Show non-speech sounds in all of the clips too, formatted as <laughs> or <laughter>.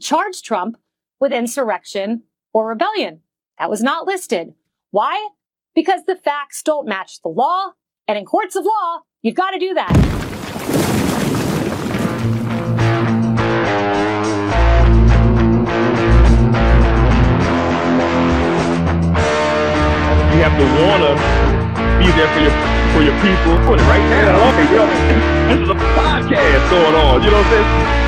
charged Trump with insurrection or rebellion. That was not listed. Why? Because the facts don't match the law, and in courts of law, you've got to do that. You have to wanna be there for your for your people. Put it right now. Okay, yo, this is a podcast going on. You know what I'm saying?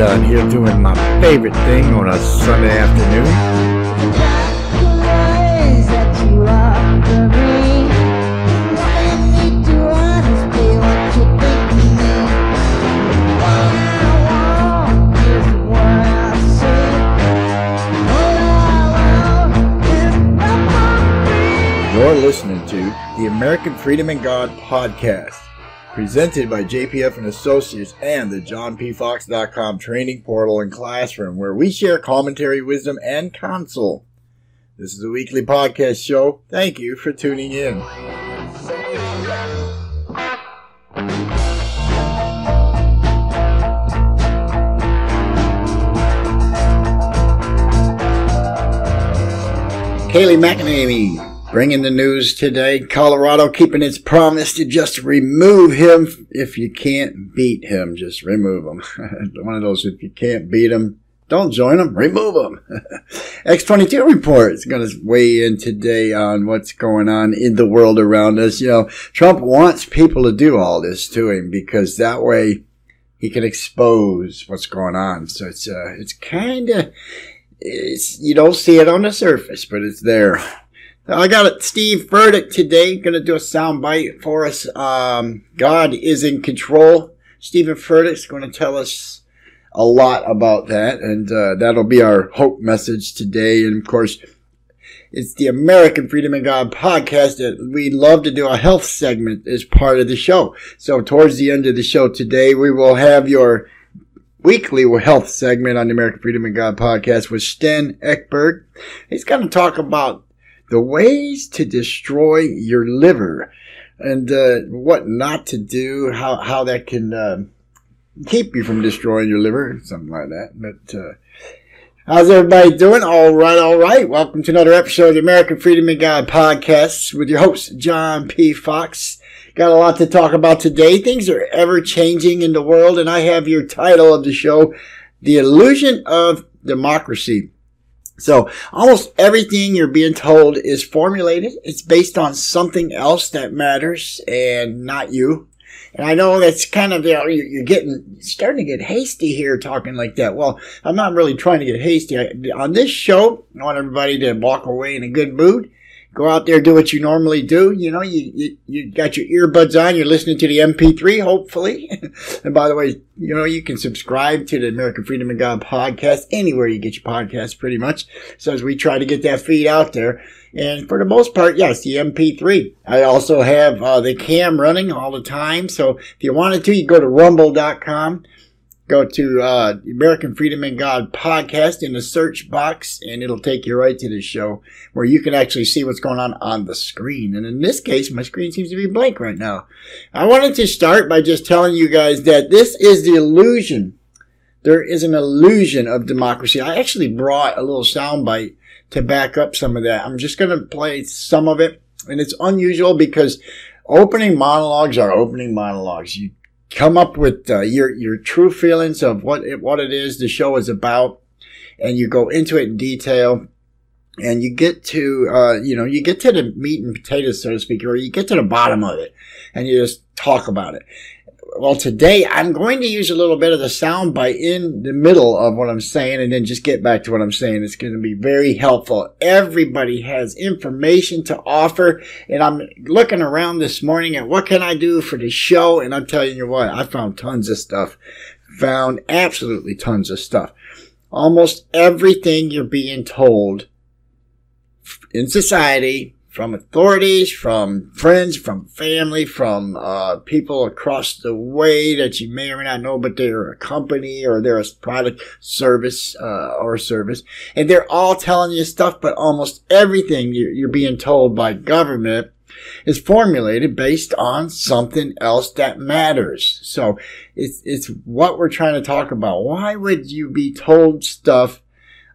John here doing my favorite thing on a Sunday afternoon. You're listening to the American Freedom and God podcast, presented by JPF and Associates and the JohnPFox.com training portal and classroom, where we share commentary, wisdom, and counsel. This is a weekly podcast show. Thank you for tuning in. Kayleigh McEnany bringing the news today. Colorado keeping its promise to just remove him. If you can't beat him, just remove him. <laughs> One of those, if you can't beat him, don't join them, remove them. <laughs> X22 report is going to weigh in today on what's going on in the world around us. You know, Trump wants people to do all this to him because that way he can expose what's going on. So it's, uh, it's kind of, it's, you don't see it on the surface, but it's there. I got Steve Furtick today, going to do a sound bite for us. Um, God is in control. Stephen Furtick's going to tell us a lot about that, and uh, that'll be our hope message today. And of course, it's the American Freedom and God podcast that we love to do a health segment as part of the show. So towards the end of the show today, we will have your weekly health segment on the American Freedom and God podcast with Sten Ekberg. He's going to talk about the ways to destroy your liver and uh, what not to do, how, how that can uh, keep you from destroying your liver, something like that. But uh, how's everybody doing? All right, all right. Welcome to another episode of the American Freedom and God podcast with your host, John P. Fox. Got a lot to talk about today. Things are ever changing in the world, and I have your title of the show, The Illusion of Democracy. So almost everything you're being told is formulated. It's based on something else that matters and not you. And I know that's kind of, you know, you're getting, starting to get hasty here talking like that. Well, I'm not really trying to get hasty. I, on this show, I want everybody to walk away in a good mood go out there, do what you normally do. You know, you, you, you got your earbuds on, you're listening to the MP3, hopefully. <laughs> and by the way, you know, you can subscribe to the American Freedom and God podcast anywhere you get your podcasts pretty much. So as we try to get that feed out there. And for the most part, yes, the MP3. I also have uh, the cam running all the time. So if you wanted to, you go to rumble.com go to uh, American Freedom and God podcast in the search box, and it'll take you right to the show where you can actually see what's going on on the screen. And in this case, my screen seems to be blank right now. I wanted to start by just telling you guys that this is the illusion. There is an illusion of democracy. I actually brought a little soundbite to back up some of that. I'm just going to play some of it, and it's unusual because opening monologues are opening monologues. You come up with uh, your your true feelings of what it, what it is the show is about, and you go into it in detail, and you get to uh, you know you get to the meat and potatoes, so to speak, or you get to the bottom of it, and you just talk about it. Well, today I'm going to use a little bit of the sound bite in the middle of what I'm saying and then just get back to what I'm saying. It's going to be very helpful. Everybody has information to offer and I'm looking around this morning at what can I do for the show and I'm telling you what, I found tons of stuff. Found absolutely tons of stuff. Almost everything you're being told in society from authorities, from friends, from family, from uh, people across the way that you may or may not know, but they're a company or they're a product, service, uh, or service, and they're all telling you stuff. But almost everything you're, being told by government is formulated based on something else that matters. So it's it's what we're trying to talk about. Why would you be told stuff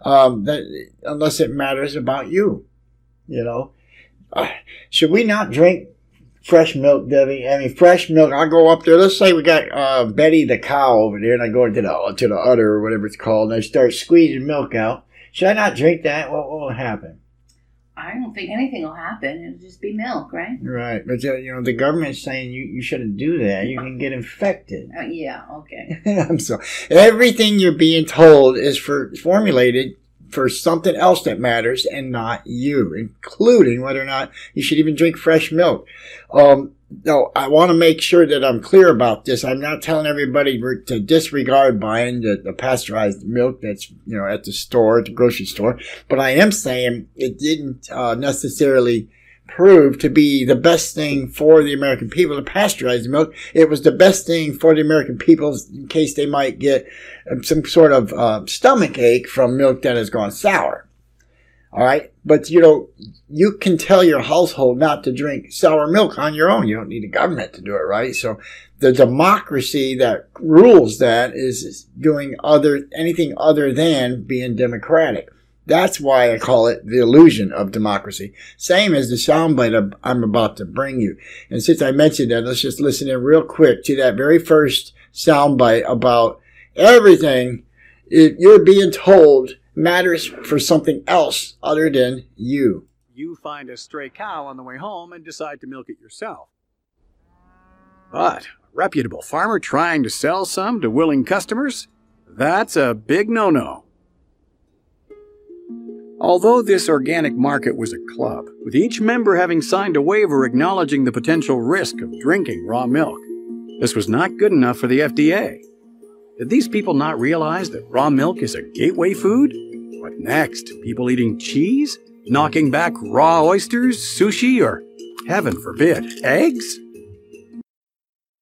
um, that unless it matters about you? You know, uh, should we not drink fresh milk, Debbie? I mean, fresh milk. I go up there. Let's say we got uh, Betty the cow over there, and I go into the to the udder or whatever it's called, and I start squeezing milk out. Should I not drink that? What, what will happen? I don't think anything will happen. It'll just be milk, right? Right, but uh, you know the government's saying you, you shouldn't do that. You can get infected. Uh, yeah, okay. <laughs> I'm sorry. Everything you're being told is for formulated for something else that matters and not you, including whether or not you should even drink fresh milk. Um, no, I want to make sure that I'm clear about this. I'm not telling everybody to disregard buying the, the pasteurized milk that's you know at the store, at the grocery store, but I am saying it didn't uh, necessarily proved to be the best thing for the American people to pasteurize the milk. It was the best thing for the American people in case they might get um, some sort of uh, stomach ache from milk that has gone sour. All right. But you know, you can tell your household not to drink sour milk on your own. You don't need the government to do it, right? So the democracy that rules that is doing other, anything other than being democratic. That's why I call it the illusion of democracy. Same as the soundbite I'm about to bring you. And since I mentioned that, let's just listen in real quick to that very first soundbite about everything you're being told matters for something else other than you. You find a stray cow on the way home and decide to milk it yourself. But a reputable farmer trying to sell some to willing customers? That's a big no no. Although this organic market was a club, with each member having signed a waiver acknowledging the potential risk of drinking raw milk, this was not good enough for the FDA. Did these people not realize that raw milk is a gateway food? What next? People eating cheese? Knocking back raw oysters, sushi, or, heaven forbid, eggs?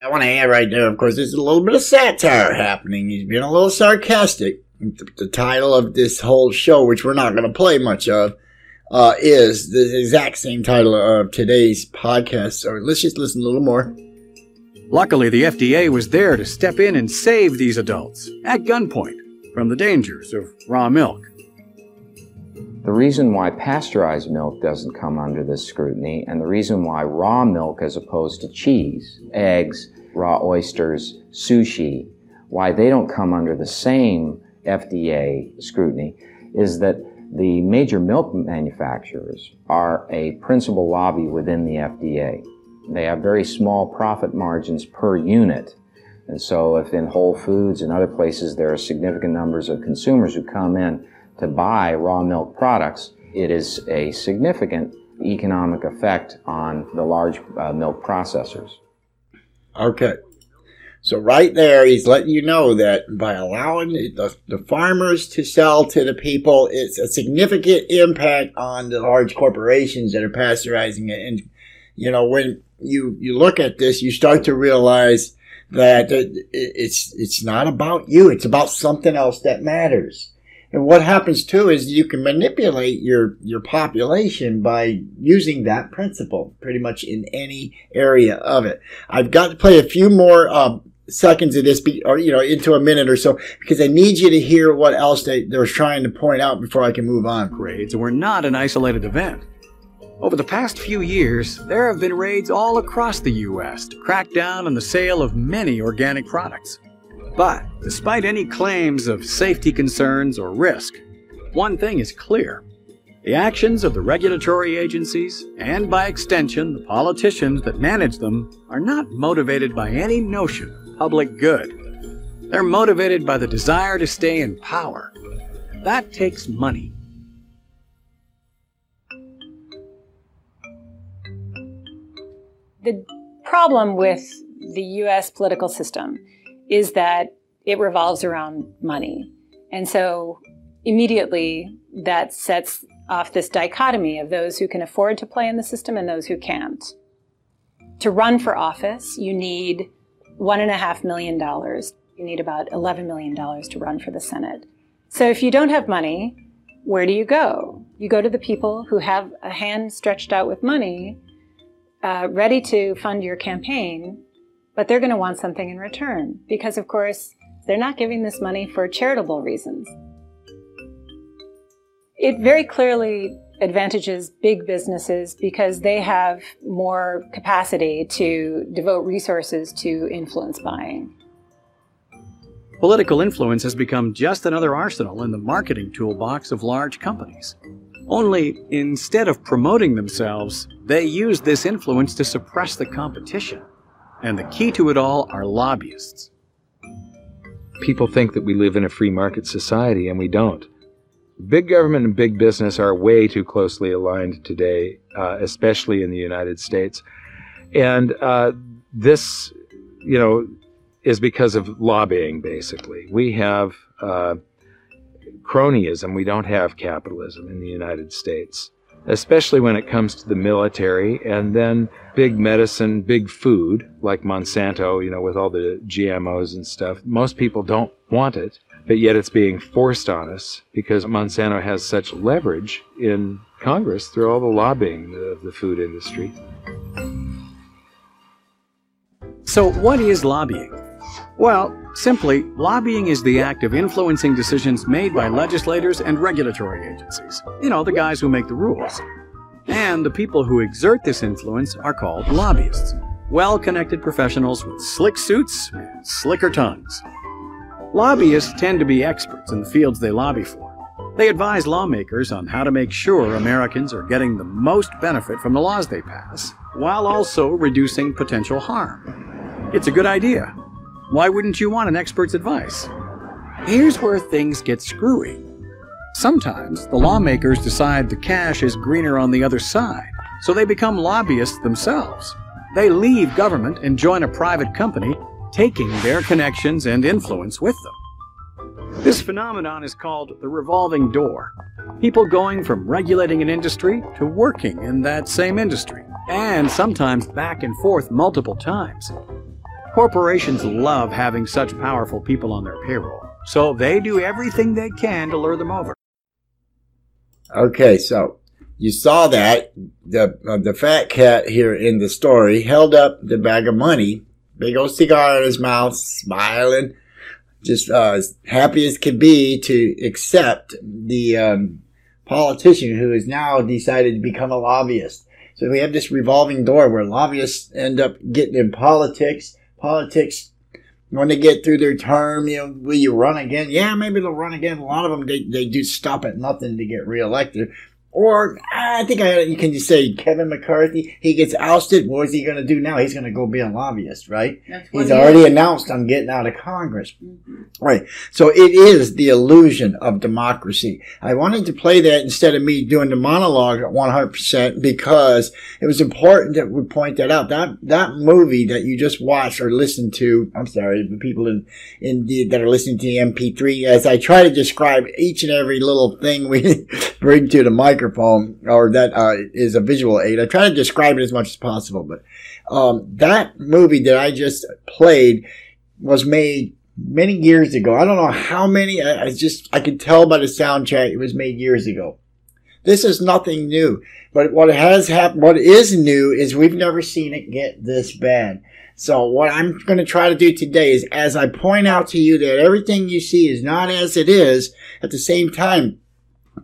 I want to add right there, of course, there's a little bit of satire happening. He's being a little sarcastic the title of this whole show, which we're not going to play much of, uh, is the exact same title of today's podcast. So let's just listen a little more. Luckily, the FDA was there to step in and save these adults at gunpoint from the dangers of raw milk. The reason why pasteurized milk doesn't come under this scrutiny, and the reason why raw milk as opposed to cheese, eggs, raw oysters, sushi, why they don't come under the same FDA scrutiny is that the major milk manufacturers are a principal lobby within the FDA. They have very small profit margins per unit. And so if in Whole Foods and other places there are significant numbers of consumers who come in to buy raw milk products, it is a significant economic effect on the large uh, milk processors. Okay. So right there, he's letting you know that by allowing the, the farmers to sell to the people, it's a significant impact on the large corporations that are pasteurizing it. And, you know, when you, you look at this, you start to realize that it's, it's not about you. It's about something else that matters. And what happens too is you can manipulate your, your population by using that principle pretty much in any area of it. I've got to play a few more, um, seconds of this, be, or you know, into a minute or so, because I need you to hear what else they, they're trying to point out before I can move on. Raids were not an isolated event. Over the past few years, there have been raids all across the U.S. to crack down on the sale of many organic products. But despite any claims of safety concerns or risk, one thing is clear. The actions of the regulatory agencies, and by extension the politicians that manage them, are not motivated by any notion public good. They're motivated by the desire to stay in power. That takes money. The problem with the US political system is that it revolves around money. And so immediately that sets off this dichotomy of those who can afford to play in the system and those who can't. To run for office, you need one and a half million dollars. You need about $11 million to run for the Senate. So if you don't have money, where do you go? You go to the people who have a hand stretched out with money, uh, ready to fund your campaign, but they're going to want something in return because, of course, they're not giving this money for charitable reasons. It very clearly advantages big businesses because they have more capacity to devote resources to influence buying. Political influence has become just another arsenal in the marketing toolbox of large companies. Only instead of promoting themselves, they use this influence to suppress the competition. And the key to it all are lobbyists. People think that we live in a free market society, and we don't. Big government and big business are way too closely aligned today, uh, especially in the United States. And uh, this, you know, is because of lobbying, basically. We have uh, cronyism, we don't have capitalism in the United States, especially when it comes to the military and then big medicine, big food, like Monsanto, you know, with all the GMOs and stuff. Most people don't want it but yet it's being forced on us because Monsanto has such leverage in Congress through all the lobbying of the food industry. So, what is lobbying? Well, simply, lobbying is the act of influencing decisions made by legislators and regulatory agencies. You know, the guys who make the rules. And the people who exert this influence are called lobbyists. Well connected professionals with slick suits and slicker tongues. Lobbyists tend to be experts in the fields they lobby for. They advise lawmakers on how to make sure Americans are getting the most benefit from the laws they pass, while also reducing potential harm. It's a good idea. Why wouldn't you want an expert's advice? Here's where things get screwy. Sometimes the lawmakers decide the cash is greener on the other side, so they become lobbyists themselves. They leave government and join a private company taking their connections and influence with them. This phenomenon is called the revolving door. People going from regulating an industry to working in that same industry, and sometimes back and forth multiple times. Corporations love having such powerful people on their payroll, so they do everything they can to lure them over. Okay, so you saw that the uh, the fat cat here in the story held up the bag of money big old cigar in his mouth, smiling, just uh, as happy as could be to accept the um, politician who has now decided to become a lobbyist. So we have this revolving door where lobbyists end up getting in politics. Politics, when they get through their term, you know, will you run again? Yeah, maybe they'll run again. A lot of them, they, they do stop at nothing to get reelected. Or I think I, you can just say Kevin McCarthy. He gets ousted. What is he going to do now? He's going to go be a lobbyist, right? He's already is. announced I'm getting out of Congress, mm-hmm. right? So it is the illusion of democracy. I wanted to play that instead of me doing the monologue at 100 percent because it was important that we point that out. That that movie that you just watched or listened to. I'm sorry, the people in in the, that are listening to the MP3. As I try to describe each and every little thing we <laughs> bring to the microphone microphone or that uh, is a visual aid. I try to describe it as much as possible, but um, that movie that I just played was made many years ago. I don't know how many. I, I just I could tell by the soundtrack it was made years ago. This is nothing new, but what has happened, what is new, is we've never seen it get this bad. So what I'm going to try to do today is, as I point out to you that everything you see is not as it is, at the same time,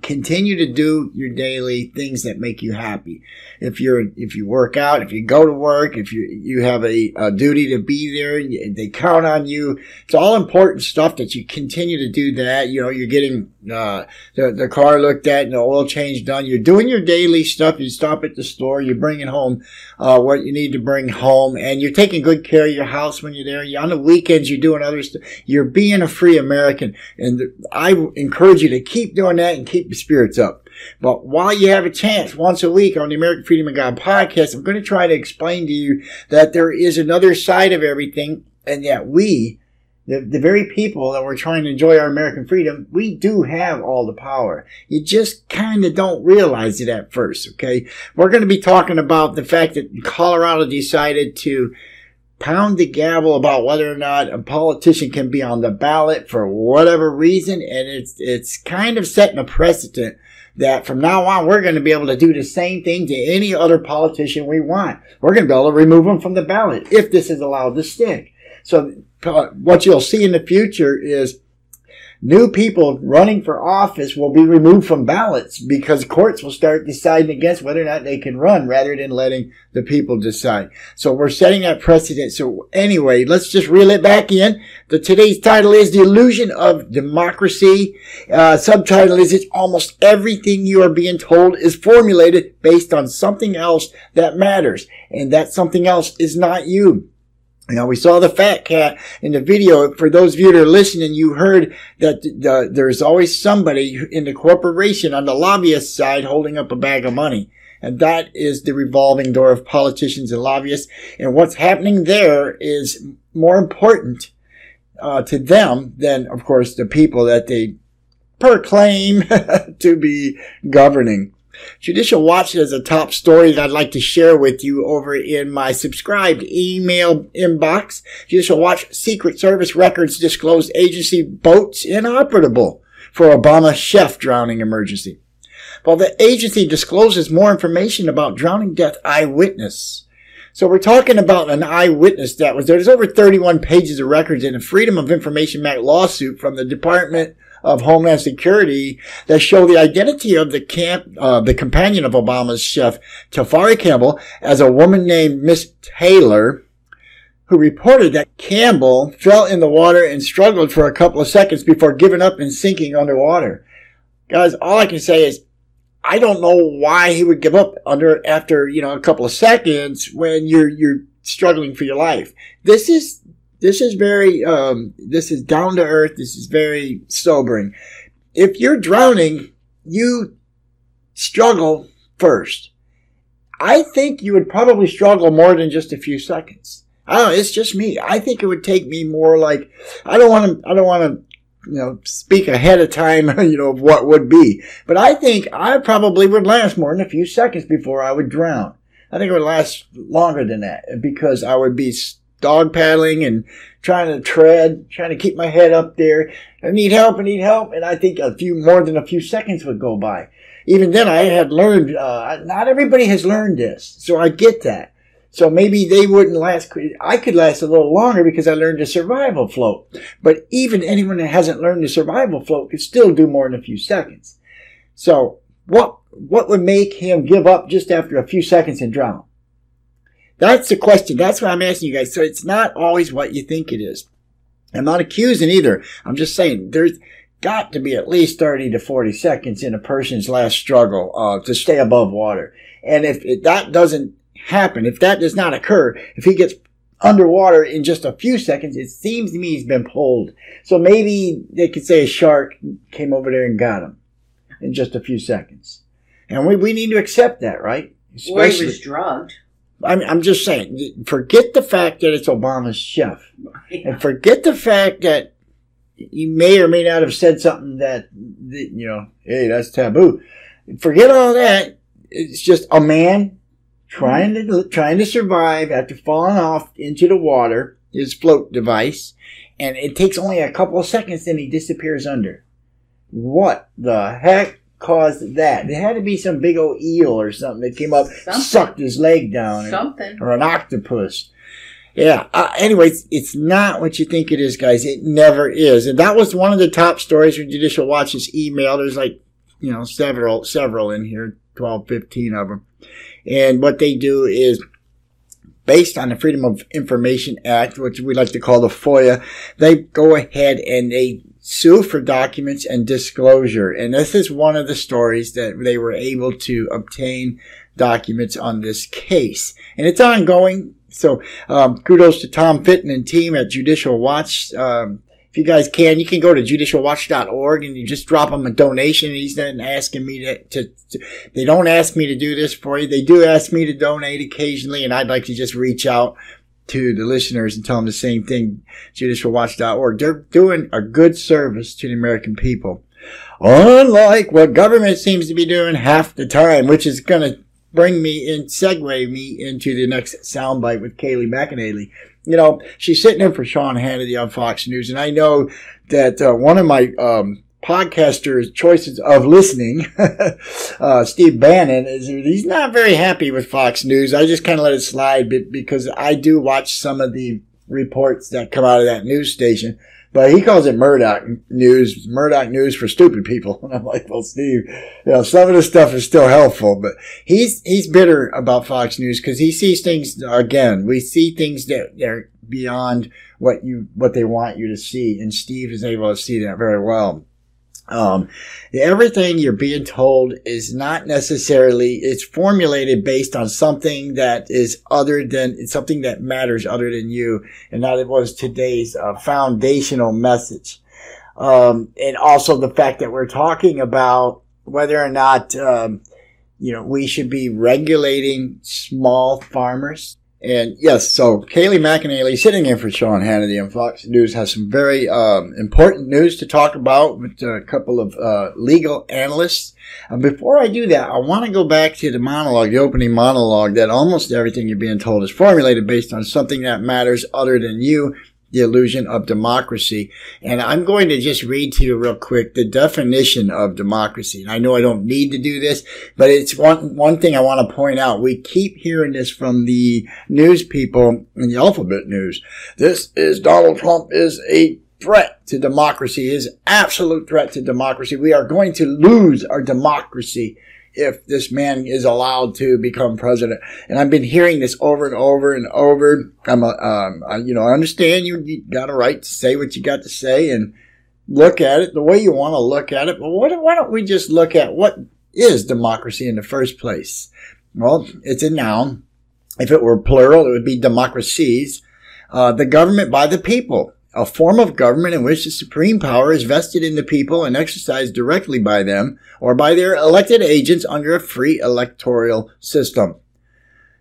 continue to do your daily things that make you happy. If you're, if you work out, if you go to work, if you, you have a, a duty to be there, they count on you. It's all important stuff that you continue to do that. You know, you're getting, uh, the, the car looked at and the oil change done. You're doing your daily stuff. You stop at the store, you bring it home, uh, what you need to bring home and you're taking good care of your house when you're there. You're on the weekends, you're doing other stuff. You're being a free American. And I encourage you to keep doing that and keep your spirits up. But while you have a chance once a week on the American Freedom of God podcast, I'm going to try to explain to you that there is another side of everything and that we the, the very people that we're trying to enjoy our American freedom, we do have all the power. You just kind of don't realize it at first, okay? We're going to be talking about the fact that Colorado decided to pound the gavel about whether or not a politician can be on the ballot for whatever reason, and it's, it's kind of setting a precedent that from now on we're going to be able to do the same thing to any other politician we want. We're going to be able to remove them from the ballot if this is allowed to stick. So what you'll see in the future is new people running for office will be removed from ballots because courts will start deciding against whether or not they can run rather than letting the people decide. So we're setting that precedent. So anyway, let's just reel it back in. The today's title is The Illusion of Democracy. Uh, subtitle is It's almost everything you are being told is formulated based on something else that matters. And that something else is not you. Know, we saw the fat cat in the video. For those of you that are listening, you heard that the, there's always somebody in the corporation on the lobbyist side holding up a bag of money. And that is the revolving door of politicians and lobbyists. And what's happening there is more important uh, to them than, of course, the people that they proclaim <laughs> to be governing. Judicial Watch is a top story that I'd like to share with you over in my subscribed email inbox. Judicial Watch Secret Service records disclosed agency boats inoperable for Obama chef drowning emergency. While the agency discloses more information about drowning death eyewitness. So we're talking about an eyewitness that was there. There's over 31 pages of records in a Freedom of Information Act lawsuit from the Department of Homeland Security that show the identity of the camp, uh, the companion of Obama's chef, Tafari Campbell, as a woman named Miss Taylor, who reported that Campbell fell in the water and struggled for a couple of seconds before giving up and sinking underwater. Guys, all I can say is I don't know why he would give up under after, you know, a couple of seconds when you're you're struggling for your life. This is this is very, um, this is down to earth. This is very sobering. If you're drowning, you struggle first. I think you would probably struggle more than just a few seconds. I don't know. It's just me. I think it would take me more like, I don't want to, I don't want to, you know, speak ahead of time, <laughs> you know, of what would be. But I think I probably would last more than a few seconds before I would drown. I think it would last longer than that because I would be dog paddling and trying to tread, trying to keep my head up there. I need help, I need help. And I think a few, more than a few seconds would go by. Even then I had learned, uh, not everybody has learned this. So I get that. So maybe they wouldn't last, I could last a little longer because I learned the survival float. But even anyone that hasn't learned the survival float could still do more than a few seconds. So what, what would make him give up just after a few seconds and drown? That's the question. That's what I'm asking you guys. So it's not always what you think it is. I'm not accusing either. I'm just saying there's got to be at least 30 to 40 seconds in a person's last struggle uh, to stay above water. And if, if that doesn't happen, if that does not occur, if he gets underwater in just a few seconds, it seems to me he's been pulled. So maybe they could say a shark came over there and got him in just a few seconds. And we, we need to accept that, right? Especially, or he was drugged. I'm, I'm just saying, forget the fact that it's Obama's chef. And forget the fact that you may or may not have said something that, you know, hey, that's taboo. Forget all that. It's just a man trying to, trying to survive after falling off into the water, his float device, and it takes only a couple of seconds, then he disappears under. What the heck caused that. There had to be some big old eel or something that came up, something. sucked his leg down. Something. Or an octopus. Yeah. Uh, anyways, it's not what you think it is, guys. It never is. And that was one of the top stories from Judicial Watch's email. There's like, you know, several, several in here, 12, 15 of them. And what they do is based on the Freedom of Information Act, which we like to call the FOIA, they go ahead and they sue for documents and disclosure. And this is one of the stories that they were able to obtain documents on this case. And it's ongoing. So um, kudos to Tom Fitton and team at Judicial Watch. Um, if you guys can, you can go to judicialwatch.org and you just drop them a donation. He's not asking me to, to, to, they don't ask me to do this for you. They do ask me to donate occasionally and I'd like to just reach out to the listeners and tell them the same thing. JudicialWatch.org. They're doing a good service to the American people. Unlike what government seems to be doing half the time, which is going to bring me in, segue me into the next soundbite with Kayleigh McEnany. You know, she's sitting in for Sean Hannity on Fox News, and I know that uh, one of my um, podcaster's choices of listening, <laughs> uh, Steve Bannon, is he's not very happy with Fox News. I just kind of let it slide because I do watch some of the reports that come out of that news station. But he calls it Murdoch news, Murdoch news for stupid people. <laughs> And I'm like, well, Steve, you know, some of the stuff is still helpful, but he's, he's bitter about Fox News because he sees things, again, we see things that are beyond what you, what they want you to see. And Steve is able to see that very well. Um, everything you're being told is not necessarily, it's formulated based on something that is other than, something that matters other than you. And that it was today's uh, foundational message. Um, and also the fact that we're talking about whether or not, um, you know, we should be regulating small farmers and yes, so Kayleigh McEnany sitting in for Sean Hannity on Fox News has some very um, important news to talk about with a couple of uh, legal analysts. Uh, before I do that, I want to go back to the monologue, the opening monologue, that almost everything you're being told is formulated based on something that matters other than you the illusion of democracy. And I'm going to just read to you real quick the definition of democracy. And I know I don't need to do this, but it's one, one thing I want to point out. We keep hearing this from the news people in the alphabet news. This is Donald Trump is a threat to democracy, is absolute threat to democracy. We are going to lose our democracy if this man is allowed to become president. And I've been hearing this over and over and over. I'm, a, um, I, you know, I understand you, you got a right to say what you got to say and look at it the way you want to look at it. But what, why don't we just look at what is democracy in the first place? Well, it's a noun. If it were plural, it would be democracies. Uh, the government by the people a form of government in which the supreme power is vested in the people and exercised directly by them or by their elected agents under a free electoral system.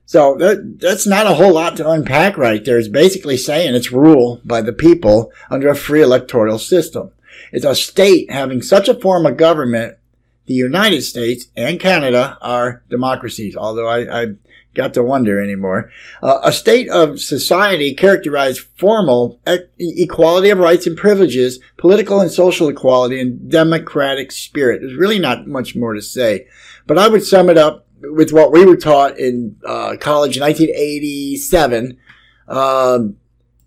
So that, that's not a whole lot to unpack right there. It's basically saying it's ruled by the people under a free electoral system. It's a state having such a form of government. The United States and Canada are democracies, although I, I got to wonder anymore. Uh, a state of society characterized formal equality of rights and privileges, political and social equality, and democratic spirit. There's really not much more to say, but I would sum it up with what we were taught in uh, college in 1987. Um,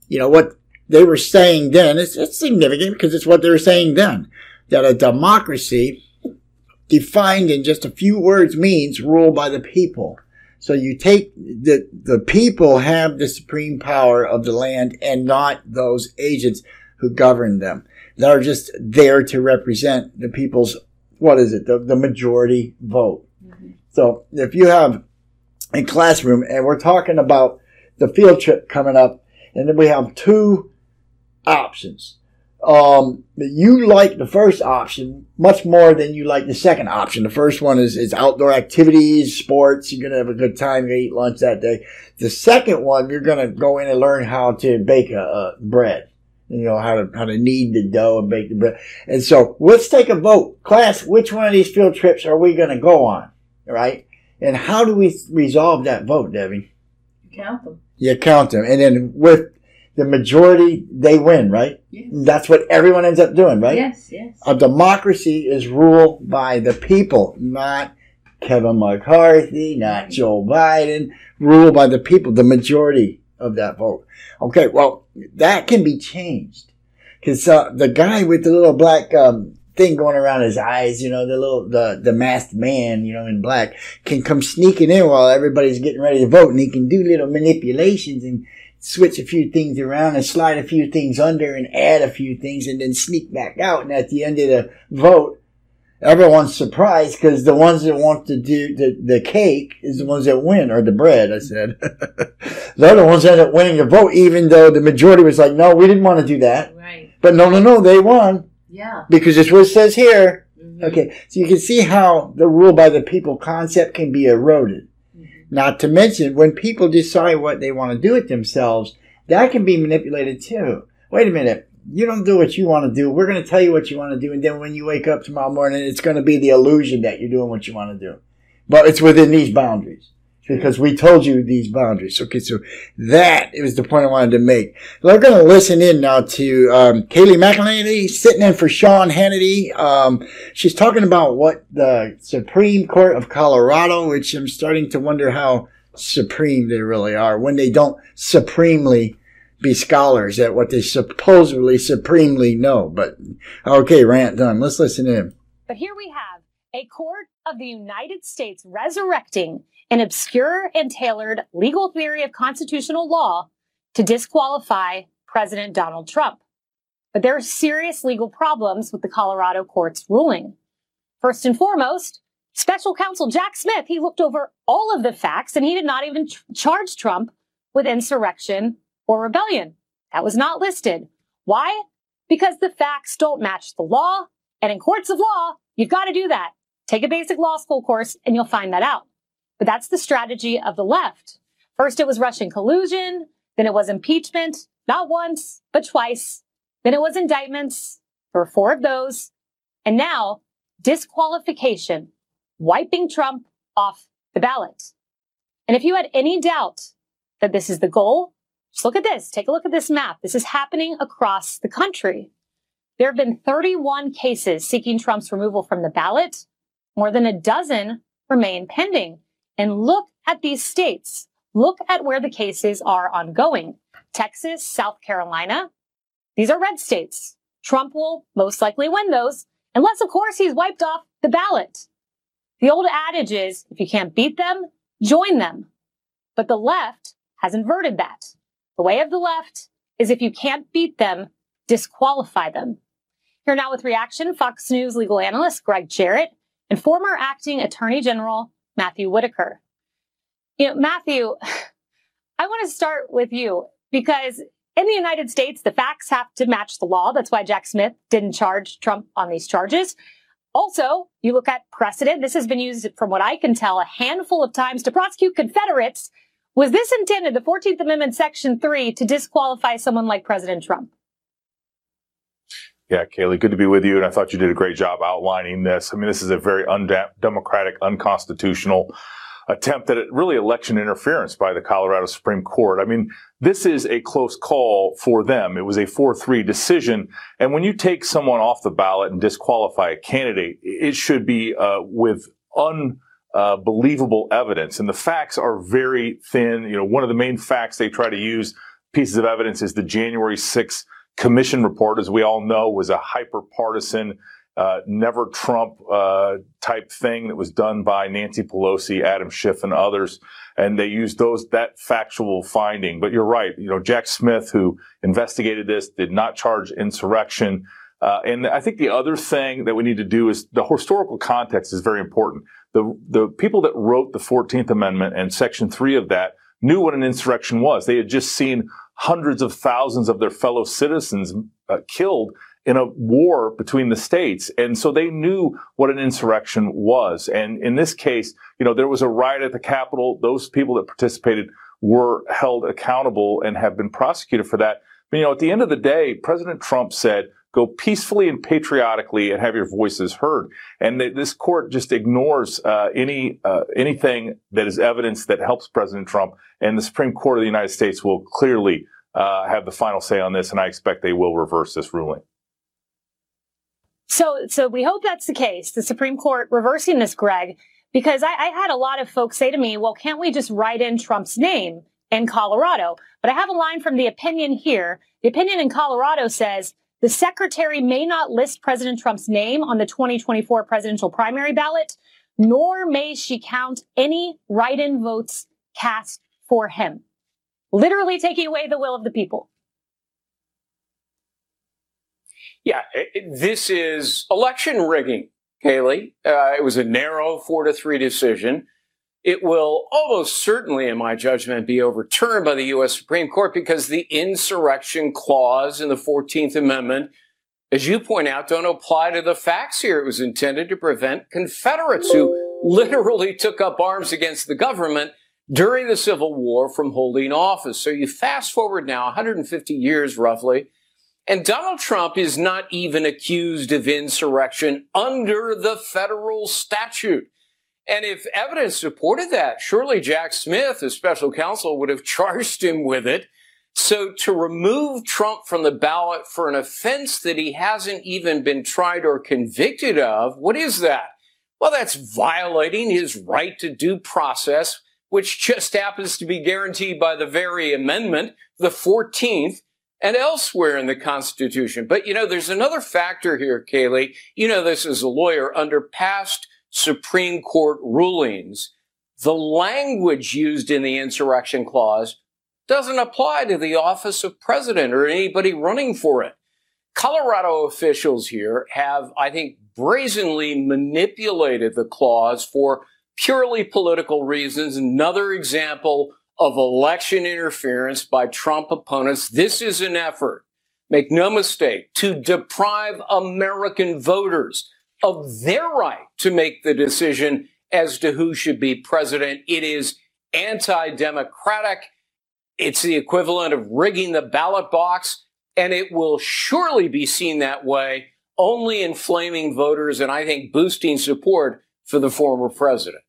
you know what they were saying then. It's, it's significant because it's what they were saying then. That a democracy, defined in just a few words, means rule by the people. So you take the, the people have the supreme power of the land and not those agents who govern them. That are just there to represent the people's, what is it, the, the majority vote. Mm-hmm. So if you have a classroom and we're talking about the field trip coming up and then we have two options um, you like the first option much more than you like the second option. The first one is, is outdoor activities, sports. You're going to have a good time. You eat lunch that day. The second one, you're going to go in and learn how to bake a, bread. You know, how to, how to knead the dough and bake the bread. And so let's take a vote. Class, which one of these field trips are we going to go on? Right? And how do we resolve that vote, Debbie? You count them. You count them. And then with the majority, they win, right? Yes. That's what everyone ends up doing, right? Yes, yes. A democracy is ruled by the people, not Kevin McCarthy, not Joe Biden, ruled by the people, the majority of that vote. Okay, well, that can be changed. Cause uh, the guy with the little black um, thing going around his eyes, you know, the little, the, the masked man, you know, in black, can come sneaking in while everybody's getting ready to vote and he can do little manipulations and switch a few things around and slide a few things under and add a few things and then sneak back out. And at the end of the vote, everyone's surprised because the ones that want to do the, the cake is the ones that win, or the bread, I said. <laughs> They're the ones that end up winning the vote, even though the majority was like, no, we didn't want to do that. Right. But no, no, no, they won. Yeah. Because it's what it says here. Mm-hmm. Okay, so you can see how the rule by the people concept can be eroded. Not to mention, when people decide what they want to do with themselves, that can be manipulated too. Wait a minute. You don't do what you want to do. We're going to tell you what you want to do. And then when you wake up tomorrow morning, it's going to be the illusion that you're doing what you want to do. But it's within these boundaries because we told you these boundaries. Okay, so that was the point I wanted to make. We're going to listen in now to um, Kayleigh McEnany sitting in for Sean Hannity. Um, she's talking about what the Supreme Court of Colorado, which I'm starting to wonder how supreme they really are when they don't supremely be scholars at what they supposedly supremely know. But okay, rant done. Let's listen in. But here we have a court of the United States resurrecting an obscure and tailored legal theory of constitutional law to disqualify President Donald Trump. But there are serious legal problems with the Colorado court's ruling. First and foremost, special counsel Jack Smith, he looked over all of the facts and he did not even ch- charge Trump with insurrection or rebellion. That was not listed. Why? Because the facts don't match the law. And in courts of law, you've got to do that. Take a basic law school course and you'll find that out. But that's the strategy of the left. First, it was Russian collusion. Then it was impeachment, not once, but twice. Then it was indictments. There were four of those. And now disqualification, wiping Trump off the ballot. And if you had any doubt that this is the goal, just look at this. Take a look at this map. This is happening across the country. There have been 31 cases seeking Trump's removal from the ballot. More than a dozen remain pending. And look at these states. Look at where the cases are ongoing. Texas, South Carolina. These are red states. Trump will most likely win those, unless, of course, he's wiped off the ballot. The old adage is if you can't beat them, join them. But the left has inverted that. The way of the left is if you can't beat them, disqualify them. Here now with reaction, Fox News legal analyst Gregg Jarrett and former acting attorney general Matthew Whitaker. You know, Matthew, I want to start with you because in the United States, the facts have to match the law. That's why Jack Smith didn't charge Trump on these charges. Also, you look at precedent. This has been used, from what I can tell, a handful of times to prosecute Confederates. Was this intended, the 14th Amendment, Section 3, to disqualify someone like President Trump? Yeah, Kayleigh, good to be with you. And I thought you did a great job outlining this. I mean, this is a very undemocratic, unconstitutional attempt at really election interference by the Colorado Supreme Court. I mean, this is a close call for them. It was a 4-3 decision. And when you take someone off the ballot and disqualify a candidate, it should be uh, with unbelievable evidence. And the facts are very thin. You know, one of the main facts they try to use pieces of evidence is the January 6th commission report, as we all know, was a hyper partisan, uh, never Trump uh, type thing that was done by Nancy Pelosi, Adam Schiff, and others. And they used those that factual finding. But you're right. You know, Jack Smith, who investigated this, did not charge insurrection. Uh, and I think the other thing that we need to do is the historical context is very important. The the people that wrote the 14th Amendment and Section three of that knew what an insurrection was. They had just seen hundreds of thousands of their fellow citizens uh, killed in a war between the states. And so they knew what an insurrection was. And in this case, you know, there was a riot at the Capitol. Those people that participated were held accountable and have been prosecuted for that. But, you know, at the end of the day, President Trump said, go peacefully and patriotically and have your voices heard. And th- this court just ignores uh, any uh, anything that is evidence that helps President Trump. And the Supreme Court of the United States will clearly uh, have the final say on this, and I expect they will reverse this ruling. So, so we hope that's the case. The Supreme Court reversing this, Greg, because I, I had a lot of folks say to me, "Well, can't we just write in Trump's name in Colorado?" But I have a line from the opinion here. The opinion in Colorado says the secretary may not list President Trump's name on the 2024 presidential primary ballot, nor may she count any write in votes cast for him. Literally taking away the will of the people. Yeah, this is election rigging, Kayleigh. Uh, it was a narrow four to three decision. It will almost certainly, in my judgment, be overturned by the U.S. Supreme Court because the insurrection clause in the 14th Amendment, as you point out, don't apply to the facts here. It was intended to prevent Confederates who literally took up arms against the government during the Civil War from holding office. So you fast forward now 150 years roughly, and Donald Trump is not even accused of insurrection under the federal statute. And if evidence supported that, surely Jack Smith, as special counsel, would have <laughs> charged him with it. So to remove Trump from the ballot for an offense that he hasn't even been tried or convicted of, what is that? Well, that's violating his right to due process, which just happens to be guaranteed by the very amendment, the 14th, and elsewhere in the Constitution. But you know, there's another factor here, Kayleigh. You know this as a lawyer. Under past Supreme Court rulings, the language used in the insurrection clause doesn't apply to the office of president or anybody running for it. Colorado officials here have, I think, brazenly manipulated the clause for purely political reasons. Another example of election interference by Trump opponents. This is an effort, make no mistake, to deprive American voters of their right to make the decision as to who should be president. It is anti-democratic. It's the equivalent of rigging the ballot box, and it will surely be seen that way, only inflaming voters and I think boosting support for the former president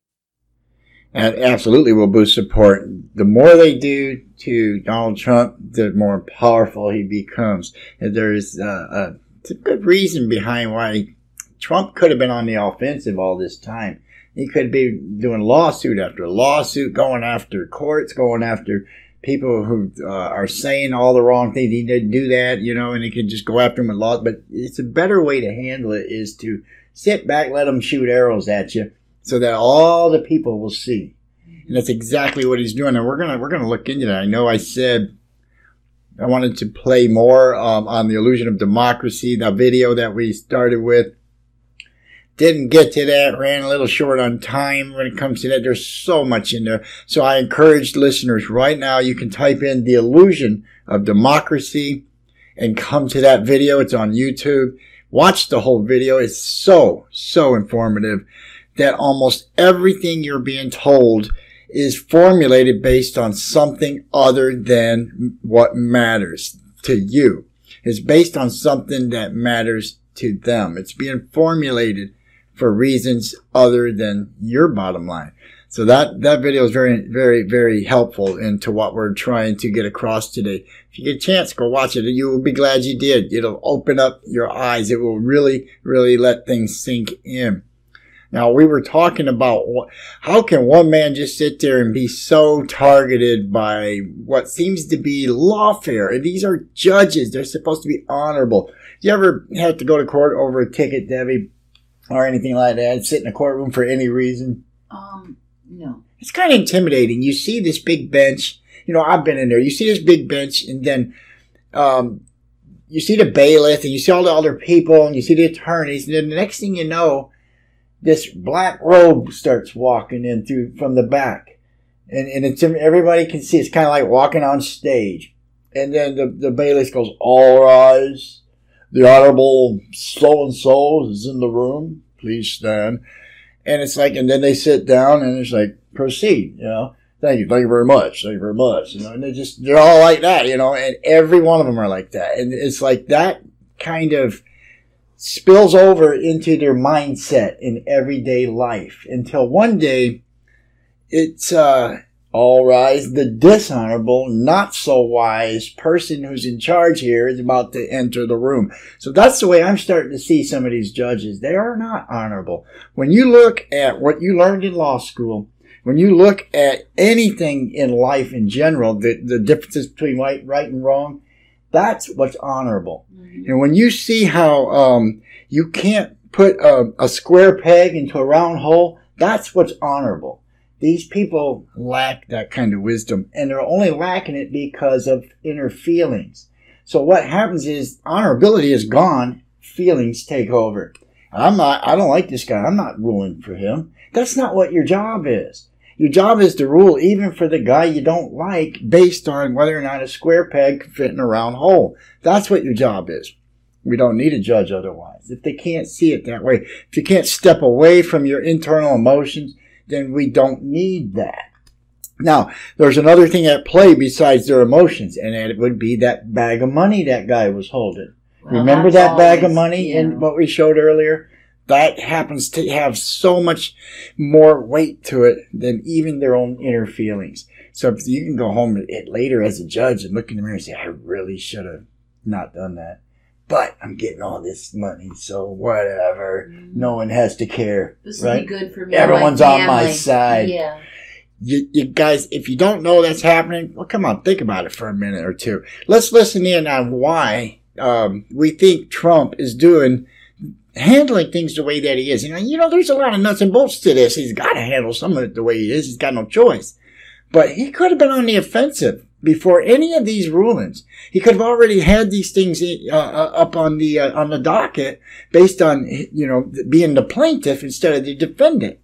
and absolutely will boost support. The more they do to Donald Trump, the more powerful he becomes. And there's uh, a, a good reason behind why Trump could have been on the offensive all this time. He could be doing lawsuit after lawsuit, going after courts, going after people who uh, are saying all the wrong things. He didn't do that, you know, and he could just go after them with law. But it's a better way to handle it is to sit back, let them shoot arrows at you so that all the people will see. And that's exactly what he's doing. And we're gonna we're gonna look into that. I know I said I wanted to play more um, on the illusion of democracy, the video that we started with. Didn't get to that, ran a little short on time when it comes to that. There's so much in there. So I encourage listeners right now, you can type in the illusion of democracy and come to that video. It's on YouTube. Watch the whole video. It's so, so informative that almost everything you're being told is formulated based on something other than what matters to you. It's based on something that matters to them. It's being formulated for reasons other than your bottom line. So that, that video is very, very, very helpful into what we're trying to get across today. If you get a chance, go watch it. You will be glad you did. It'll open up your eyes. It will really, really let things sink in. Now we were talking about how can one man just sit there and be so targeted by what seems to be lawfare? These are judges; they're supposed to be honorable. You ever have to go to court over a ticket, Debbie, or anything like that? Sit in a courtroom for any reason? Um, no. It's kind of intimidating. You see this big bench. You know, I've been in there. You see this big bench, and then um, you see the bailiff, and you see all the other people, and you see the attorneys, and then the next thing you know this black robe starts walking in through from the back. And, and it's everybody can see it's kind of like walking on stage. And then the, the bailiff goes, All rise. The Honorable so and so is in the room. Please stand. And it's like, and then they sit down and it's like, proceed, you know. Thank you, thank you very much, thank you very much. You know, and they just, they're all like that, you know, and every one of them are like that. And it's like that kind of, spills over into their mindset in everyday life until one day it's uh, all rise the dishonorable not so wise person who's in charge here is about to enter the room so that's the way i'm starting to see some of these judges they are not honorable when you look at what you learned in law school when you look at anything in life in general the, the differences between right, right and wrong that's what's honorable. Mm-hmm. And when you see how um, you can't put a, a square peg into a round hole, that's what's honorable. These people lack that kind of wisdom, and they're only lacking it because of inner feelings. So what happens is honorability is gone, feelings take over. I'm not, I don't like this guy. I'm not ruling for him. That's not what your job is. Your job is to rule even for the guy you don't like based on whether or not a square peg can fit in a round hole. That's what your job is. We don't need a judge otherwise. If they can't see it that way, if you can't step away from your internal emotions, then we don't need that. Now, there's another thing at play besides their emotions, and it would be that bag of money that guy was holding. Well, Remember that bag of money yeah. in what we showed earlier? That happens to have so much more weight to it than even their own inner feelings. So if you can go home it later as a judge and look in the mirror and say, I really should have not done that. But I'm getting all this money, so whatever. No one has to care. This right? be good for me. Everyone's my on my side. Yeah. You, you guys, if you don't know that's happening, well, come on, think about it for a minute or two. Let's listen in on why um, we think Trump is doing, handling things the way that he is. You know, you know, there's a lot of nuts and bolts to this. He's got to handle some of it the way he is. He's got no choice. But he could have been on the offensive before any of these rulings. He could have already had these things uh, uh, up on the uh, on the docket based on you know being the plaintiff instead of the defendant,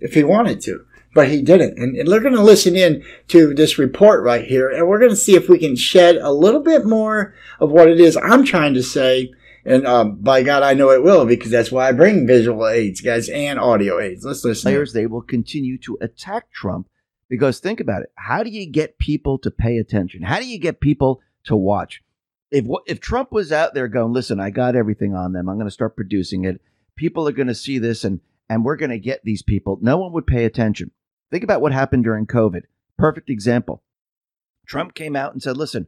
if he wanted to. But he didn't. And, and we're going to listen in to this report right here, and we're going to see if we can shed a little bit more of what it is I'm trying to say. And um, by God, I know it will because that's why I bring visual aids, guys, and audio aids. Let's listen. players, they will continue to attack Trump because think about it. How do you get people to pay attention? How do you get people to watch? If if Trump was out there going, listen, I got everything on them. I'm going to start producing it. People are going to see this, and and we're going to get these people. No one would pay attention. Think about what happened during COVID. Perfect example. Trump came out and said, listen,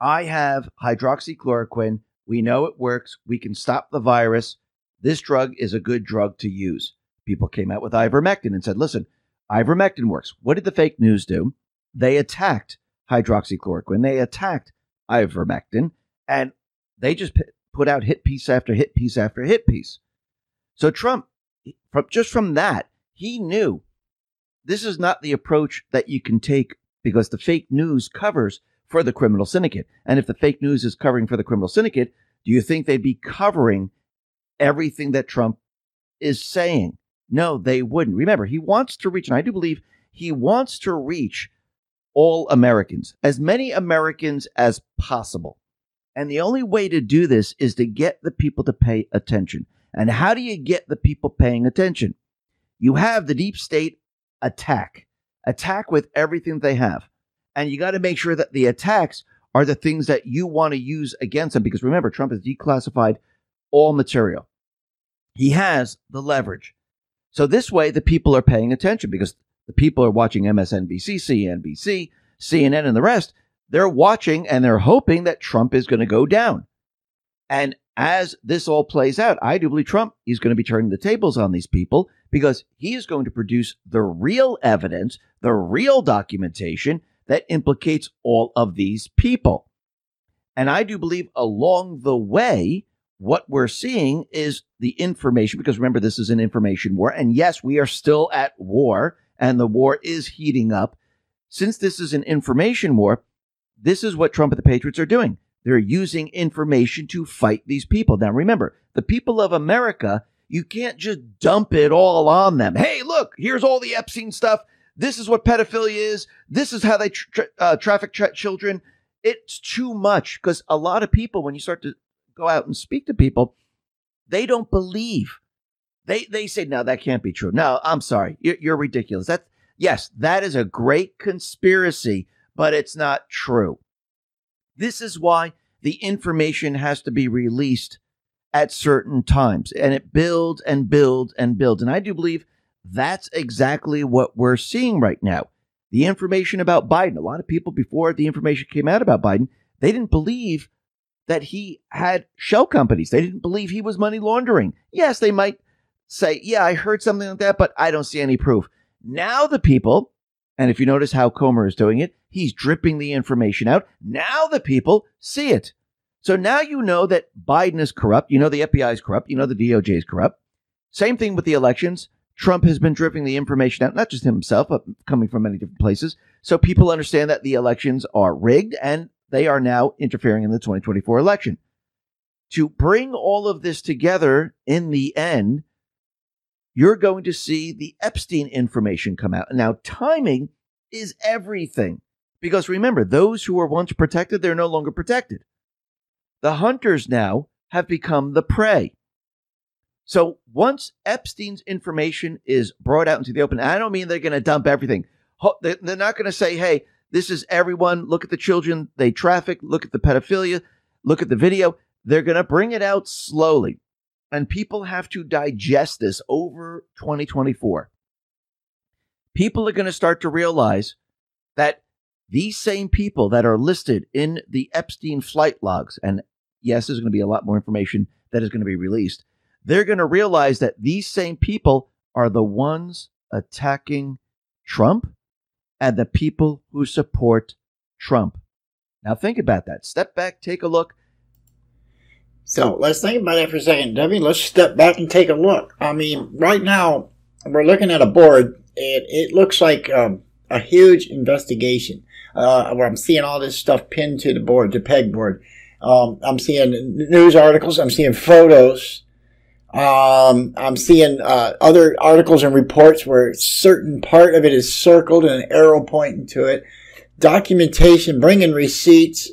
I have hydroxychloroquine. We know it works. We can stop the virus. This drug is a good drug to use. People came out with ivermectin and said, listen, ivermectin works. What did the fake news do? They attacked hydroxychloroquine. They attacked ivermectin and they just put out hit piece after hit piece after hit piece. So Trump, from just from that, he knew this is not the approach that you can take because the fake news covers for the criminal syndicate. And if the fake news is covering for the criminal syndicate, do you think they'd be covering everything that Trump is saying? No, they wouldn't. Remember, he wants to reach, and I do believe he wants to reach all Americans, as many Americans as possible. And the only way to do this is to get the people to pay attention. And how do you get the people paying attention? You have the deep state attack, attack with everything they have. And you got to make sure that the attacks are the things that you want to use against them. Because remember, Trump has declassified all material. He has the leverage. So this way, the people are paying attention because the people are watching MSNBC, CNBC, CNN, and the rest. They're watching and they're hoping that Trump is going to go down. And as this all plays out, I do believe Trump is going to be turning the tables on these people because he is going to produce the real evidence, the real documentation that implicates all of these people. And I do believe along the way, what we're seeing is the information, because remember, this is an information war. And yes, we are still at war and the war is heating up. Since this is an information war, this is what Trump and the Patriots are doing. They're using information to fight these people. Now, remember, the people of America, you can't just dump it all on them. Hey, look, here's all the Epstein stuff. This is what pedophilia is. This is how they tra- uh, traffic tra- children. It's too much because a lot of people, when you start to go out and speak to people, they don't believe. They they say, no, that can't be true. No, I'm sorry, you're, you're ridiculous. That yes, that is a great conspiracy, but it's not true. This is why the information has to be released at certain times, and it builds and builds and builds. And I do believe that's exactly what we're seeing right now. The information about Biden, a lot of people before the information came out about Biden, they didn't believe that he had shell companies. They didn't believe he was money laundering. Yes, they might say, Yeah, I heard something like that, but I don't see any proof. Now the people, and if you notice how Comer is doing it, he's dripping the information out. Now the people see it. So now you know that Biden is corrupt. You know the FBI is corrupt. You know the DOJ is corrupt. Same thing with the elections. Trump has been dripping the information out, not just himself, but coming from many different places. So people understand that the elections are rigged and they are now interfering in the 2024 election. To bring all of this together in the end, you're going to see the Epstein information come out. Now, timing is everything because remember, those who were once protected, they're no longer protected. The hunters now have become the prey. So once Epstein's information is brought out into the open, I don't mean they're going to dump everything. they're not going to say, "Hey, this is everyone. Look at the children they traffic. Look at the pedophilia. Look at the video." They're going to bring it out slowly, and people have to digest this over 2024. People are going to start to realize that these same people that are listed in the Epstein flight logs, and yes, there's going to be a lot more information that is going to be released. They're going to realize that these same people are the ones attacking Trump and the people who support Trump. Now, think about that. Step back, take a look. So let's think about that for a second, Debbie. Let's step back and take a look. I mean, right now we're looking at a board, and it looks like um, a huge investigation. Uh, where I'm seeing all this stuff pinned to the board, the pegboard. Um, I'm seeing news articles. I'm seeing photos. Um, I'm seeing uh, other articles and reports where certain part of it is circled and an arrow pointing to it. Documentation, bringing receipts.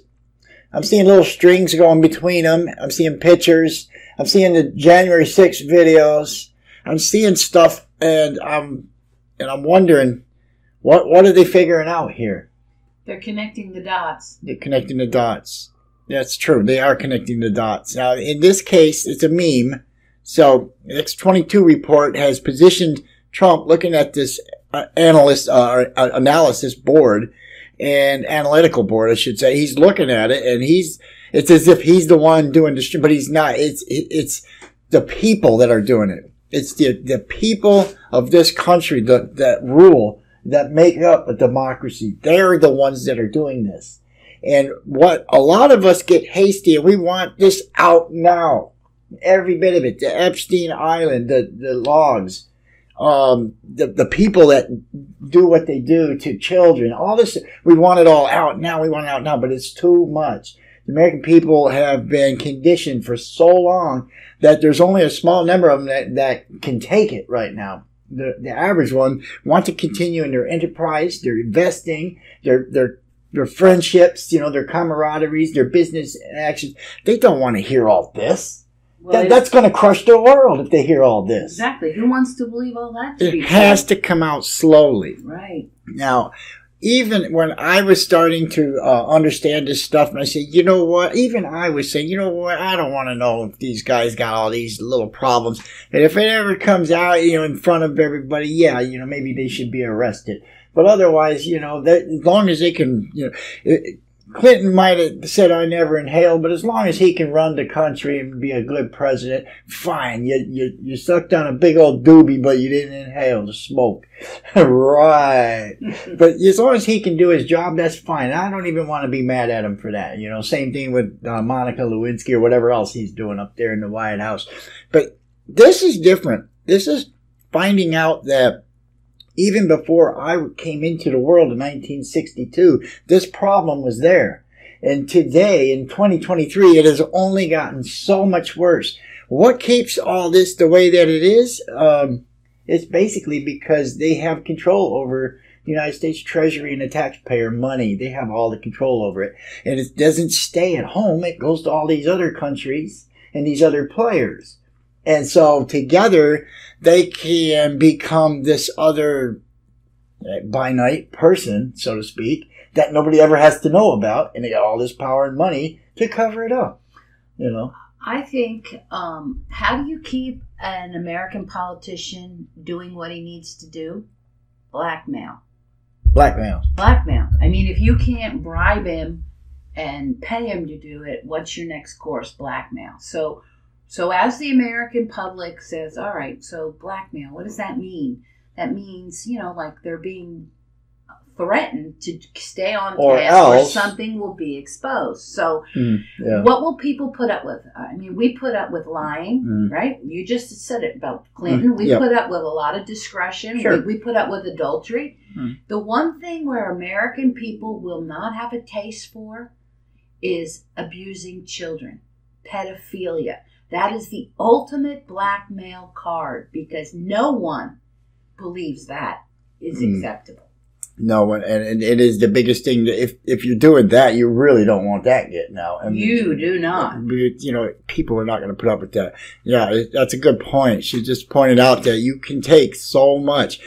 I'm seeing little strings going between them. I'm seeing pictures. I'm seeing the January 6th videos. I'm seeing stuff, and I'm and I'm wondering what what are they figuring out here? They're connecting the dots. They're connecting the dots. That's true. They are connecting the dots. Now, in this case, it's a meme. So, the X22 report has positioned Trump looking at this uh, analyst uh, uh, analysis board and analytical board, I should say. He's looking at it, and he's it's as if he's the one doing the, but he's not. It's it, it's the people that are doing it. It's the the people of this country that that rule that make up a democracy. They're the ones that are doing this. And what a lot of us get hasty and we want this out now. Every bit of it. The Epstein Island, the, the logs, um, the, the people that do what they do to children, all this, we want it all out now. We want it out now, but it's too much. The American people have been conditioned for so long that there's only a small number of them that, that can take it right now the, the average one want to continue in their enterprise, their investing, their their their friendships, you know, their camaraderies, their business actions. They don't want to hear all this. Well, that, that's going to crush the world if they hear all this. Exactly. Who wants to believe all that? To be It has true? to come out slowly. Right. Now, even when I was starting to uh, understand this stuff, and I said, you know what? Even I was saying, you know what? I don't want to know if these guys got all these little problems. And if it ever comes out, you know, in front of everybody, yeah, you know, maybe they should be arrested. But otherwise, you know, that, as long as they can, you know, it, Clinton might have said I never inhaled, but as long as he can run the country and be a good president, fine. You you, you sucked on a big old doobie, but you didn't inhale the smoke, <laughs> right? <laughs> but as long as he can do his job, that's fine. I don't even want to be mad at him for that. You know, same thing with uh, Monica Lewinsky or whatever else he's doing up there in the White House. But this is different. This is finding out that even before I came into the world in 1962, this problem was there. And today, in 2023, it has only gotten so much worse. What keeps all this the way that it is? Um, it's basically because they have control over the United States Treasury and the taxpayer money. They have all the control over it. And it doesn't stay at home. It goes to all these other countries and these other players. And so together they can become this other by night person, so to speak, that nobody ever has to know about. And they got all this power and money to cover it up. You know? I think, um, how do you keep an American politician doing what he needs to do? Blackmail. Blackmail. Blackmail. I mean, if you can't bribe him and pay him to do it, what's your next course? Blackmail. So, so as the American public says, all right, so blackmail, what does that mean? That means, you know, like they're being threatened to stay on Or task or something will be exposed. So, Mm, yeah. what will people put up with? I mean, we put up with lying, Mm. right? You just said it about Clinton. Mm, we yep. put up with a lot of discretion. Sure. We, we put up with adultery. Mm. The one thing where American people will not have a taste for is abusing children, pedophilia. That is the ultimate blackmail card because no one believes that is Mm. acceptable. No, and, and it is the biggest thing. That if if you're doing that, you really don't want that getting out. I mean, You do not. you know, people are not going to put up with that. Yeah, that's a good point. She just pointed out that you can take so much.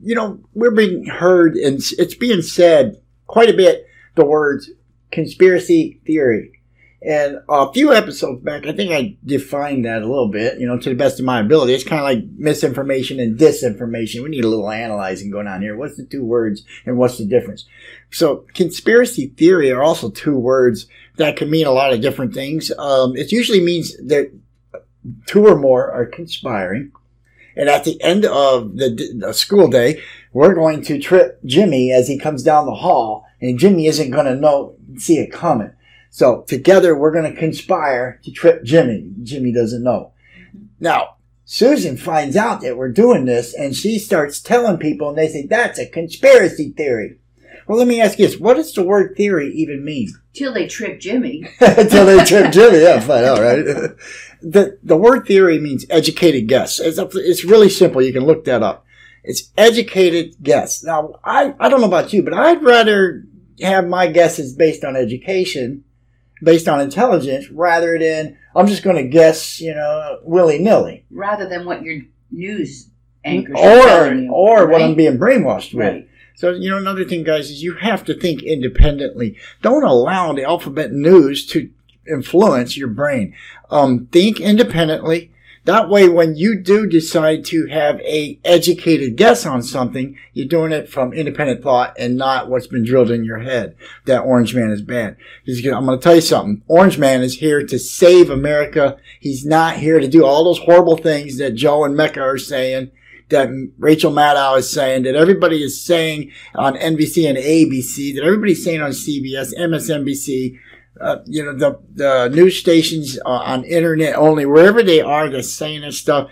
You know, we're being heard and it's being said quite a bit. The words conspiracy theory. And a few episodes back, I think I defined that a little bit, you know, to the best of my ability. It's kind of like misinformation and disinformation. We need a little analyzing going on here. What's the two words and what's the difference? So, conspiracy theory are also two words that can mean a lot of different things. Um, it usually means that two or more are conspiring. And at the end of the, the school day, we're going to trip Jimmy as he comes down the hall, and Jimmy isn't going to know, see it coming. So together we're going to conspire to trip Jimmy. Jimmy doesn't know. Mm-hmm. Now, Susan finds out that we're doing this and she starts telling people and they say, that's a conspiracy theory. Well, let me ask you this. What does the word theory even mean? Till they trip Jimmy. <laughs> Until they trip <laughs> Jimmy. Yeah, fine. All right. <laughs> The, the word theory means educated guess. It's, up- it's really simple. You can look that up. It's educated guess. Now, I, I don't know about you, but I'd rather have my guesses based on education, based on intelligence, rather than I'm just going to guess, you know, willy nilly. rather than what your news anchors are Or, telling you, or what? I'm being brainwashed with. Right. So, you know, another thing, guys, is you have to think independently. Don't allow the alphabet news to influence your brain. Um, think independently. That way, when you do decide to have a educated guess on something, you're doing it from independent thought and not what's been drilled in your head that Orange Man is bad. I'm going to tell you something. Orange Man is here to save America. He's not here to do all those horrible things that Joe and Mika are saying that Rachel Maddow is saying, that everybody is saying on NBC and ABC, that everybody's saying on CBS, MSNBC, uh, you know, the, the news stations uh, on internet only, wherever they are, they're saying this stuff.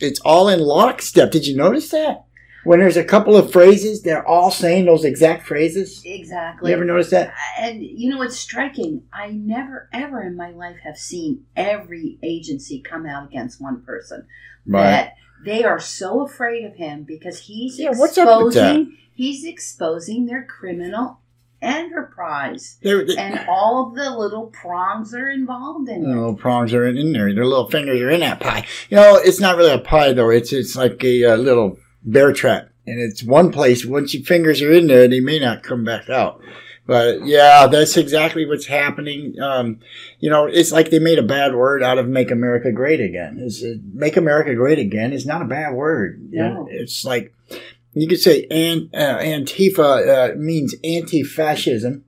It's all in lockstep. Did you notice that? When there's a couple of phrases, they're all saying those exact phrases. Exactly. You ever notice that? And you know, it's striking. I never, ever in my life have seen every agency come out against one person. That they are so afraid of him because he's Yeah, what's up with that? exposing. He's exposing their criminal enterprise They're- they- and all of the little prongs are involved in The it. little prongs are in, there. Their little fingers are in that pie. You know, it's not really a pie though. It's it's like a, uh little bear trap, and it's one place. Once your fingers are in there, they may not come back out. But yeah, that's exactly what's happening. Um, you know, it's like they made a bad word out of "Make America Great Again." Is "Make America Great Again" is not a bad word. No. It's like you could say an, uh, Antifa uh, means anti-fascism,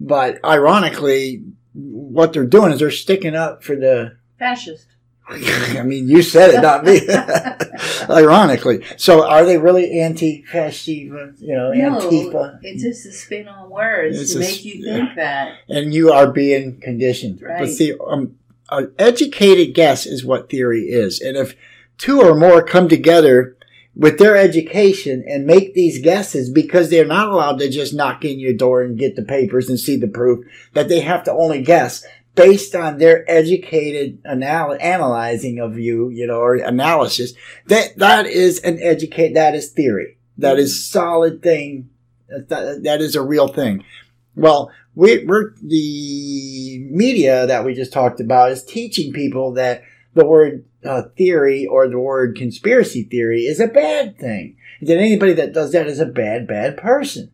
but ironically, what they're doing is they're sticking up for the. Fascist. <laughs> I mean, you said it, not me. <laughs> ironically, so are they really anti-fascism? You know, No, Antifa, it's just a spin on words It's to a make you think that. and you are being conditioned. But Right. see, um, an educated guess is what theory is, and if two or more come together with their education and make these guesses because they're not allowed to just knock in your door and get the papers and see the proof that they have to only guess based on their educated anal- analyzing of you, you know, or analysis. That that is an educate. That is theory. That is solid thing. That, that is a real thing. Well, we, we're the media that we just talked about is teaching people that the word uh, theory or the word conspiracy theory is a bad thing. That anybody that does that is a bad, bad person.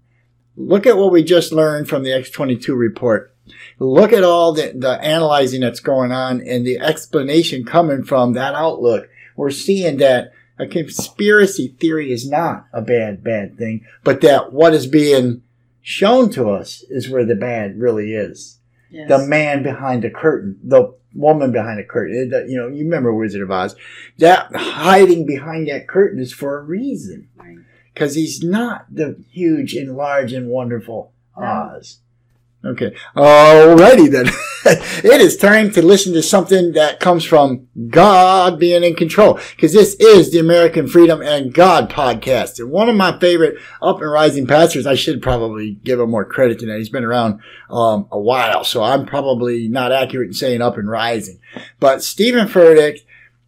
Look at what we just learned from the X22 report. Look at all the, the analyzing that's going on and the explanation coming from that outlook. We're seeing that a conspiracy theory is not a bad, bad thing, but that what is being shown to us is where the bad really is. Yes. The man behind the curtain, the woman behind a curtain. It- You know, you remember Wizard of Oz. That hiding behind that curtain is for a reason. Because he's not the huge and large and wonderful. Oz. Okay. Alrighty then. <laughs> it is time to listen to something that comes from God being in control. Because this is the American Freedom and God podcast. And one of my favorite up and rising pastors, I should probably give him more credit than that. He's been around um, a while. So I'm probably not accurate in saying up and rising. But Steven Furtick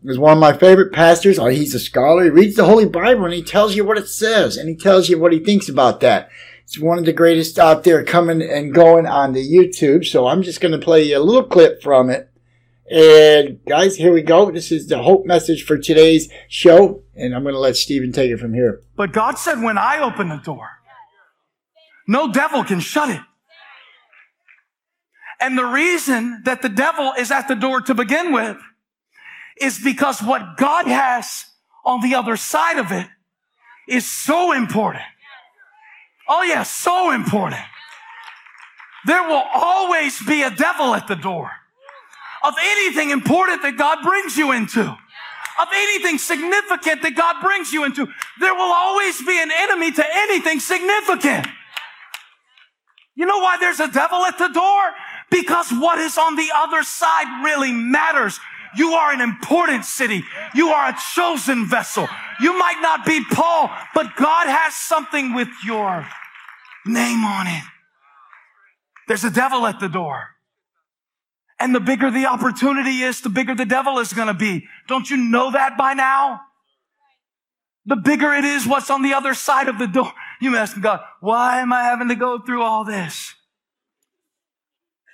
is one of my favorite pastors. Oh, he's a scholar. He reads the Holy Bible and he tells you what it says and he tells you what he thinks about that. It's one of the greatest out there coming and going on the YouTube. So I'm just going to play you a little clip from it. And guys, here we go. This is the hope message for today's show. And I'm going to let Steven take it from here. But God said, when I open the door, no devil can shut it. And the reason that the devil is at the door to begin with is because what God has on the other side of it is so important. Oh yeah, so important. There will always be a devil at the door of anything important that God brings you into, of anything significant that God brings you into. There will always be an enemy to anything significant. You know why there's a devil at the door? Because what is on the other side really matters. You are an important city. You are a chosen vessel. You might not be Paul, but God has something with your name on it. There's a devil at the door. And the bigger the opportunity is, the bigger the devil is going to be. Don't you know that by now? The bigger it is what's on the other side of the door. You may ask God, why am I having to go through all this?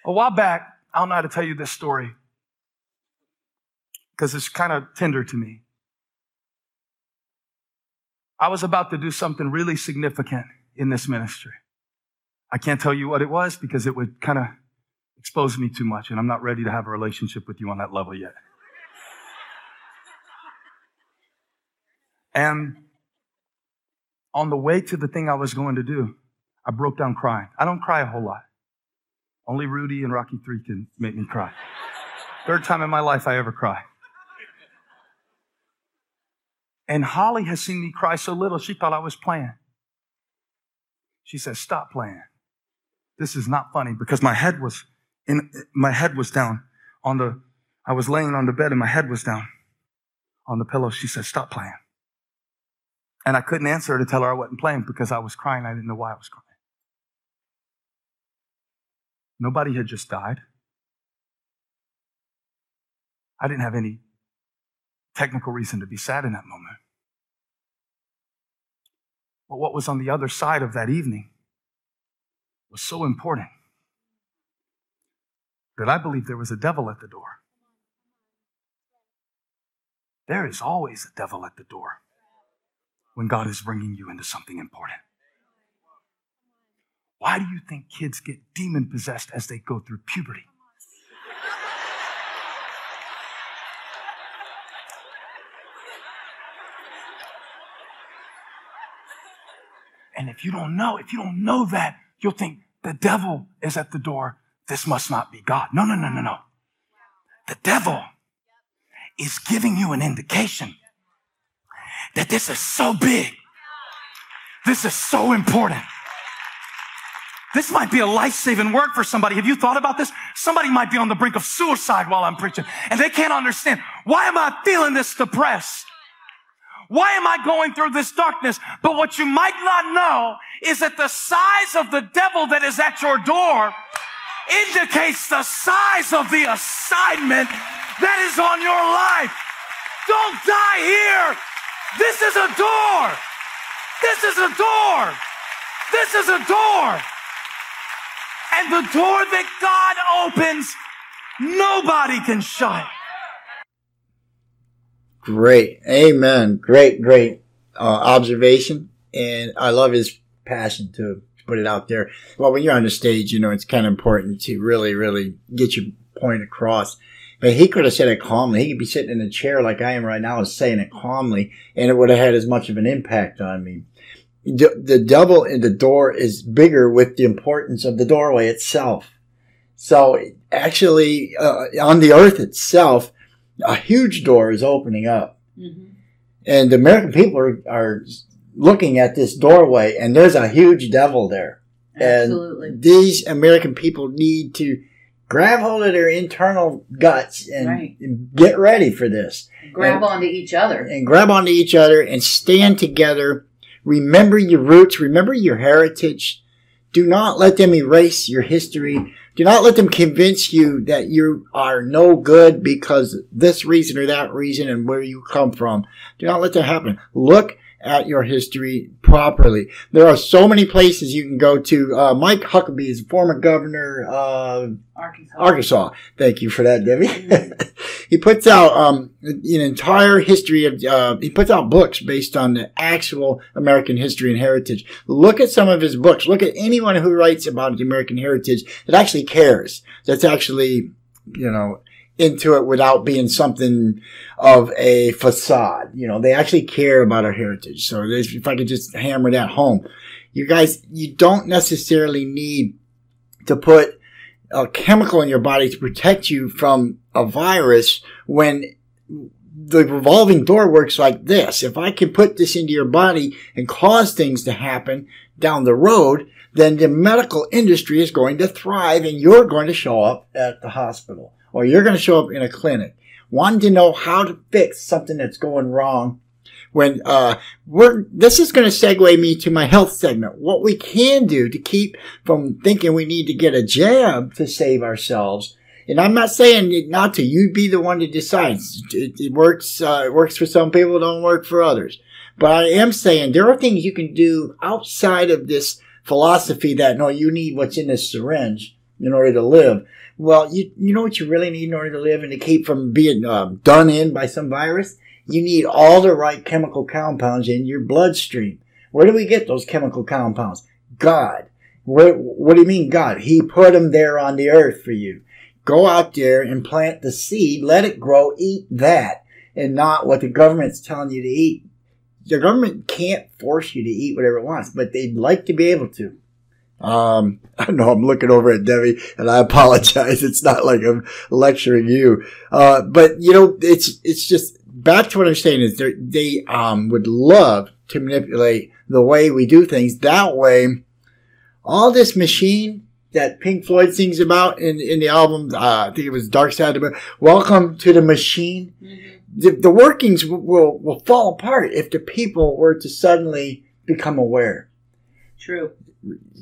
A while back, I don't know how to tell you this story because it's kind of tender to me. I was about to do something really significant in this ministry. I can't tell you what it was because it would kind of expose me too much, and I'm not ready to have a relationship with you on that level yet. And on the way to the thing I was going to do, I broke down crying. I don't cry a whole lot. Only Rudy and Rocky 3 can make me cry. Third time in my life I ever cry. And Holly has seen me cry so little, she thought I was playing. She says, Stop playing. This is not funny because my head was in my head was down on the I was laying on the bed and my head was down on the pillow. She said, Stop playing. And I couldn't answer her to tell her I wasn't playing because I was crying. I didn't know why I was crying. Nobody had just died. I didn't have any technical reason to be sad in that moment. But what was on the other side of that evening was so important that I believe there was a devil at the door. There is always a devil at the door when God is bringing you into something important. Why do you think kids get demon possessed as they go through puberty? And if you don't know, if you don't know that, you'll think the devil is at the door. This must not be God. No, no, no, no, no. The devil is giving you an indication that this is so big. This is so important. This might be a life-saving word for somebody. Have you thought about this? Somebody might be on the brink of suicide while I'm preaching and they can't understand. Why am I feeling this depressed? Why am I going through this darkness? But what you might not know is that the size of the devil that is at your door indicates the size of the assignment that is on your life. Don't die here. This is a door. This is a door. This is a door. And the door that God opens, nobody can shut. Great. Amen. Great, great uh, observation. And I love his passion to put it out there. Well, when you're on the stage, you know, it's kind of important to really, really get your point across. But he could have said it calmly. He could be sitting in a chair like I am right now and saying it calmly, and it would have had as much of an impact on me. The, the double in the door is bigger with the importance of the doorway itself. So actually, uh, on the earth itself, a huge door is opening up. Mm-hmm. And the American people are, are looking at this doorway and there's a huge devil there. Absolutely. And these American people need to grab hold of their internal guts and right. get ready for this. Grab and, onto each other. And grab onto each other and stand together. Remember your roots. Remember your heritage. Do not let them erase your history. Do not let them convince you that you are no good because this reason or that reason and where you come from. Do not let that happen. Look at your history properly. There are so many places you can go to. Uh, Mike Huckabee is a former governor of Arkansas. Arkansas. Thank you for that, Debbie. <laughs> he puts out um, an entire history of. Uh, he puts out books based on the actual American history and heritage. Look at some of his books. Look at anyone who writes about the American heritage that actually cares. That's actually, you know, into it without being something of a facade. You know, they actually care about our heritage. So if I could just hammer that home, you guys, you don't necessarily need to put a chemical in your body to protect you from a virus when the revolving door works like this. If I can put this into your body and cause things to happen down the road, then the medical industry is going to thrive and you're going to show up at the hospital or you're going to show up in a clinic. Wanting to know how to fix something that's going wrong when uh, we're this is going to segue me to my health segment. What we can do to keep from thinking we need to get a jab to save ourselves. And i'm not saying not to. You be the one to decide it, it works uh, it works for some people don't work for others. But i am saying there are things you can do outside of this philosophy that no you need what's in this syringe in order to live well, you you know what you really need in order to live and to keep from being um, done in by some virus. You need all the right chemical compounds in your bloodstream. Where do we get those chemical compounds? God. Where, what do you mean God? He put them there on the earth for you. Go out there and plant the seed, let it grow, eat that, and not what the government's telling you to eat. The government can't force you to eat whatever it wants, but they'd like to be able to. Um, <laughs> I know I'm looking over at Debbie and I apologize. <laughs> It's not like I'm lecturing you. Uh, but you know, it's, it's just back to what I'm saying is they, um, would love to manipulate the way we do things. That way, all this machine that Pink Floyd sings about in, in the album, uh, I think it was Dark Side of the Moon. Welcome to the machine. The, the workings will, will fall apart if the people were to suddenly become aware. True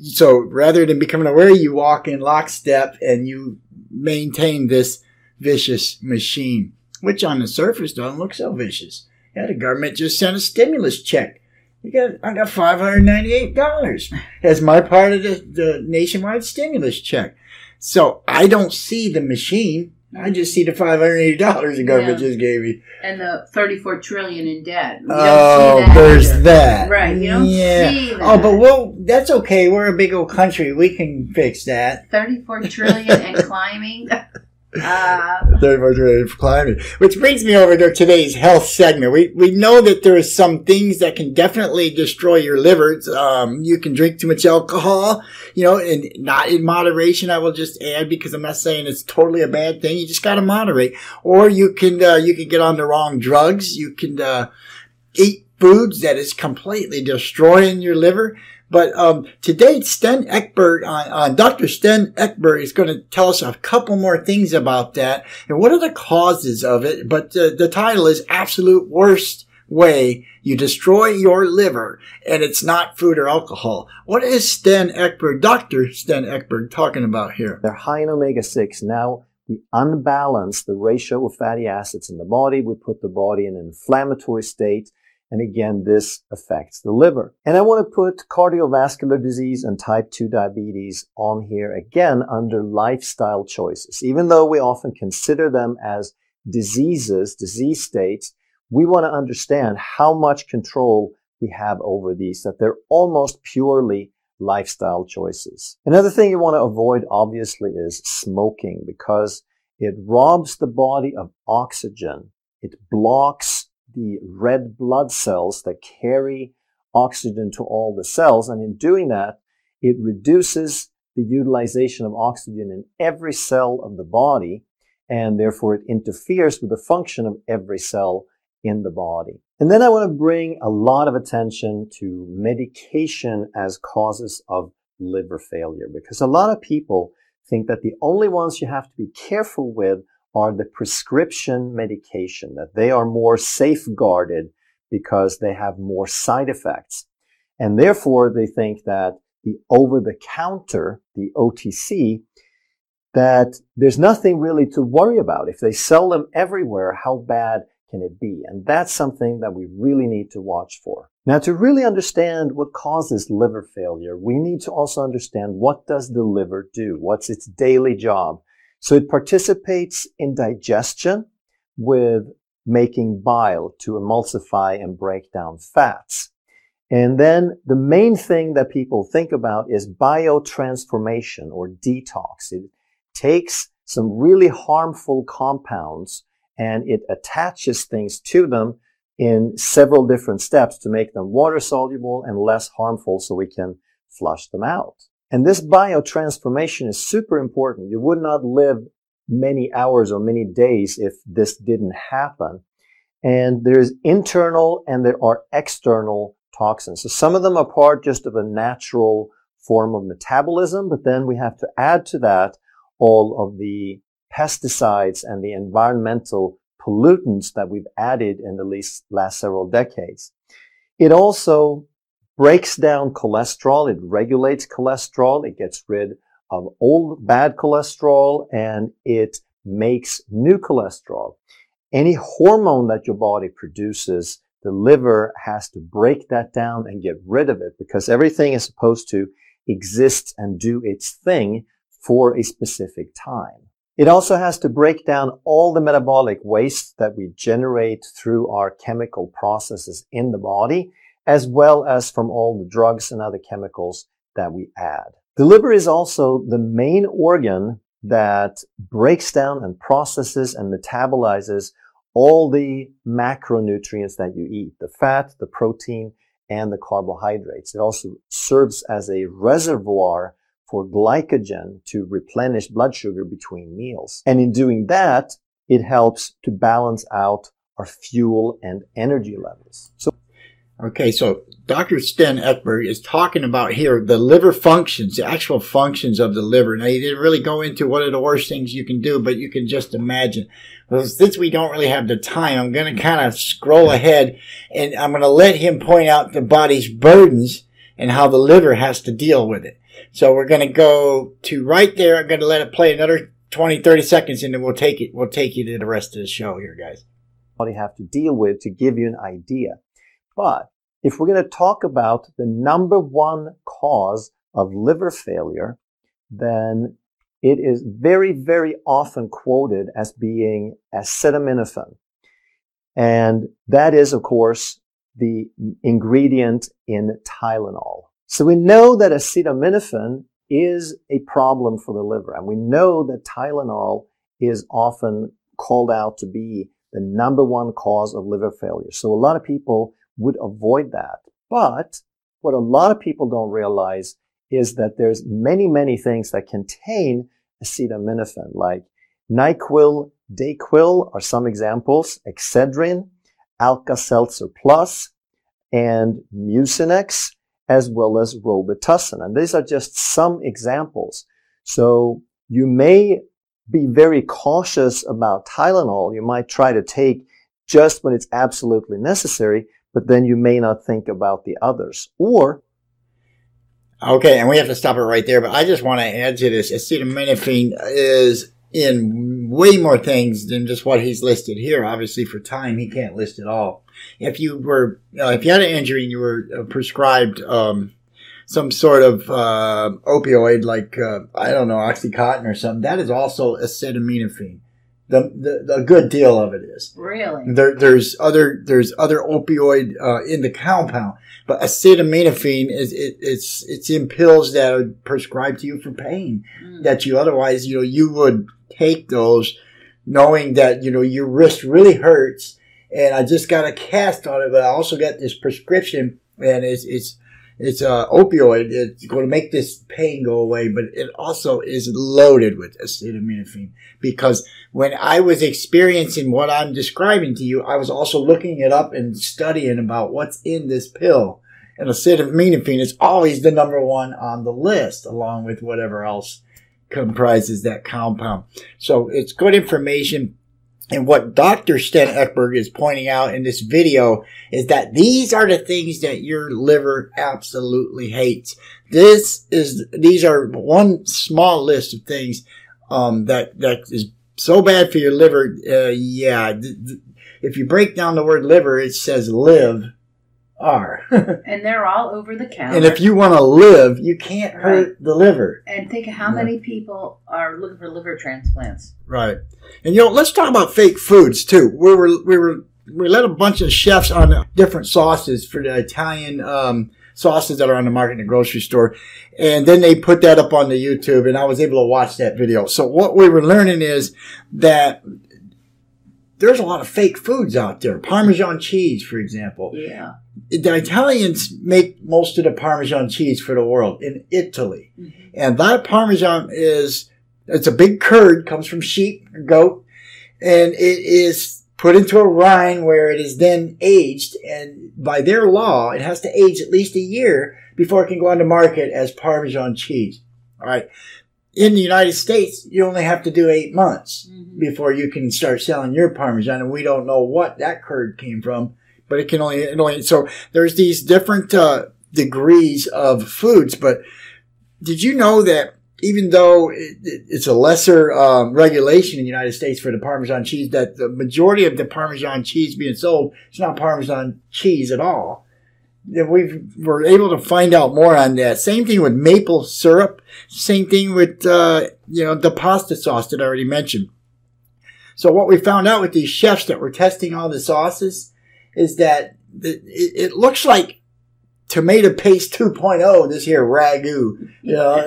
so rather than becoming aware, you walk in lockstep and you maintain this vicious machine, which on the surface doesn't look so vicious. Yeah, the government just sent a stimulus check. You got, I got five hundred ninety-eight dollars as my part of the, the nationwide stimulus check. So I don't see the machine. I just see the five hundred eighty dollars the government yeah. just gave me, and the thirty-four trillion in debt. oh, that there's either. that. Right, you don't yeah. see that. Oh, but well, that's okay. We're a big old country. We can fix that. Thirty-four trillion and climbing. <laughs> Uh, for climbing. Which brings me over to today's health segment. We we know that there are some things that can definitely destroy your liver. Um, you can drink too much alcohol, you know, and not in moderation. I will just add because I'm not saying it's totally a bad thing. You just got to moderate. Or you can uh, you can get on the wrong drugs. You can uh, eat foods that is completely destroying your liver. But um, today, Sten Ekberg, uh, uh, Dr. Sten Ekberg is going to tell us a couple more things about that and what are the causes of it. But uh, the title is Absolute Worst Way You Destroy Your Liver, and it's not food or alcohol. What is Sten Ekberg, Dr. Sten Ekberg, talking about here? They're high in omega 6. Now, we unbalance the ratio of fatty acids in the body. We put the body in an inflammatory state and again, this affects the liver. And I want to put cardiovascular disease and type 2 diabetes on here again under lifestyle choices. Even though we often consider them as diseases, disease states, we want to understand how much control we have over these, that they're almost purely lifestyle choices. Another thing you want to avoid, obviously, is smoking because it robs the body of oxygen. It blocks the red blood cells that carry oxygen to all the cells. And in doing that, it reduces the utilization of oxygen in every cell of the body. And therefore it interferes with the function of every cell in the body. And then I want to bring a lot of attention to medication as causes of liver failure because a lot of people think that the only ones you have to be careful with are the prescription medication, that they are more safeguarded because they have more side effects. And therefore, they think that the over the counter, the OTC, that there's nothing really to worry about. If they sell them everywhere, how bad can it be? And that's something that we really need to watch for. Now, to really understand what causes liver failure, we need to also understand what does the liver do? What's its daily job? So it participates in digestion with making bile to emulsify and break down fats. And then the main thing that people think about is biotransformation or detox. It takes some really harmful compounds and it attaches things to them in several different steps to make them water soluble and less harmful so we can flush them out. And this biotransformation is super important. You would not live many hours or many days if this didn't happen. And there's internal and there are external toxins. So some of them are part just of a natural form of metabolism, but then we have to add to that all of the pesticides and the environmental pollutants that we've added in the least, last several decades. It also breaks down cholesterol. It regulates cholesterol. It gets rid of old bad cholesterol and it makes new cholesterol. Any hormone that your body produces, the liver has to break that down and get rid of it because everything is supposed to exist and do its thing for a specific time. It also has to break down all the metabolic waste that we generate through our chemical processes in the body, as well as from all the drugs and other chemicals that we add. The liver is also the main organ that breaks down and processes and metabolizes all the macronutrients that you eat, the fat, the protein, and the carbohydrates. It also serves as a reservoir for glycogen to replenish blood sugar between meals. And in doing that, it helps to balance out our fuel and energy levels. So Okay, so Dr. Sten Ekberg is talking about here the liver functions, the actual functions of the liver. Now, he didn't really go into what are the worst things you can do, but you can just imagine. Well, since we don't really have the time, I'm going to kind of scroll ahead and I'm going to let him point out the body's burdens and how the liver has to deal with it. So we're going to go to right there. I'm going to let it play another 20, 30 seconds and then we'll take it, we'll take you to the rest of the show here, guys. What do you have to deal with to give you an idea? But if we're going to talk about the number one cause of liver failure, then it is very, very often quoted as being acetaminophen. And that is, of course, the ingredient in Tylenol. So we know that acetaminophen is a problem for the liver. And we know that Tylenol is often called out to be the number one cause of liver failure. So a lot of people would avoid that. But what a lot of people don't realize is that there's many, many things that contain acetaminophen, like NyQuil, Dayquil are some examples, Excedrin, Alka-Seltzer Plus, and Mucinex as well as Robitussin. And these are just some examples. So you may be very cautious about Tylenol. You might try to take just when it's absolutely necessary, but then you may not think about the others. Or Okay, and we have to stop it right there, but I just want to add to this. Acetaminophen is in way more things than just what he's listed here. Obviously, for time, he can't list it all. If you were, uh, if you had an injury and you were uh, prescribed um, some sort of uh, opioid, like uh, I don't know, oxycontin or something, that is also acetaminophen. The, the, the good deal of it is really there, there's other there's other opioid uh, in the compound, but acetaminophen is it, it's it's in pills that are prescribed to you for pain mm. that you otherwise you know you would take those knowing that, you know, your wrist really hurts and I just got a cast on it, but I also got this prescription and it's, it's, it's a opioid. It's going to make this pain go away, but it also is loaded with acetaminophen because when I was experiencing what I'm describing to you, I was also looking it up and studying about what's in this pill. And acetaminophen is always the number one on the list along with whatever else comprises that compound. So it's good information. And what Dr. Sten Ekberg is pointing out in this video is that these are the things that your liver absolutely hates. This is, these are one small list of things, um, that, that is so bad for your liver. Uh, yeah. If you break down the word liver, it says live R. <laughs> and they're all over the counter. and if you want to live, you can't hurt the liver. and think of how many people are looking for liver transplants. Right. And you know, let's talk about fake foods too. We were we were we let a bunch of chefs on different sauces for the Italian um, sauces that are on the market in the grocery store, and then they put that up on the YouTube, and I was able to watch that video. So what we were learning is that there's a lot of fake foods out there. Parmesan cheese, for example. Yeah. The Italians make most of the Parmesan cheese for the world in Italy. Mm-hmm. And that Parmesan is, it's a big curd, comes from sheep or goat, and it is put into a rind where it is then aged. And by their law, it has to age at least a year before it can go on the market as Parmesan cheese. All right. In the United States, you only have to do eight months before you can start selling your Parmesan. And we don't know what that curd came from, but it can only, it only so there's these different, uh, degrees of foods. But did you know that even though it, it- it's a lesser um, regulation in the United States for the Parmesan cheese, that the majority of the Parmesan cheese being sold is not Parmesan cheese at all. We were able to find out more on that. Same thing with maple syrup. Same thing with uh, you know the pasta sauce that I already mentioned. So what we found out with these chefs that were testing all the sauces is that it, it looks like tomato paste 2.0 this here ragu you know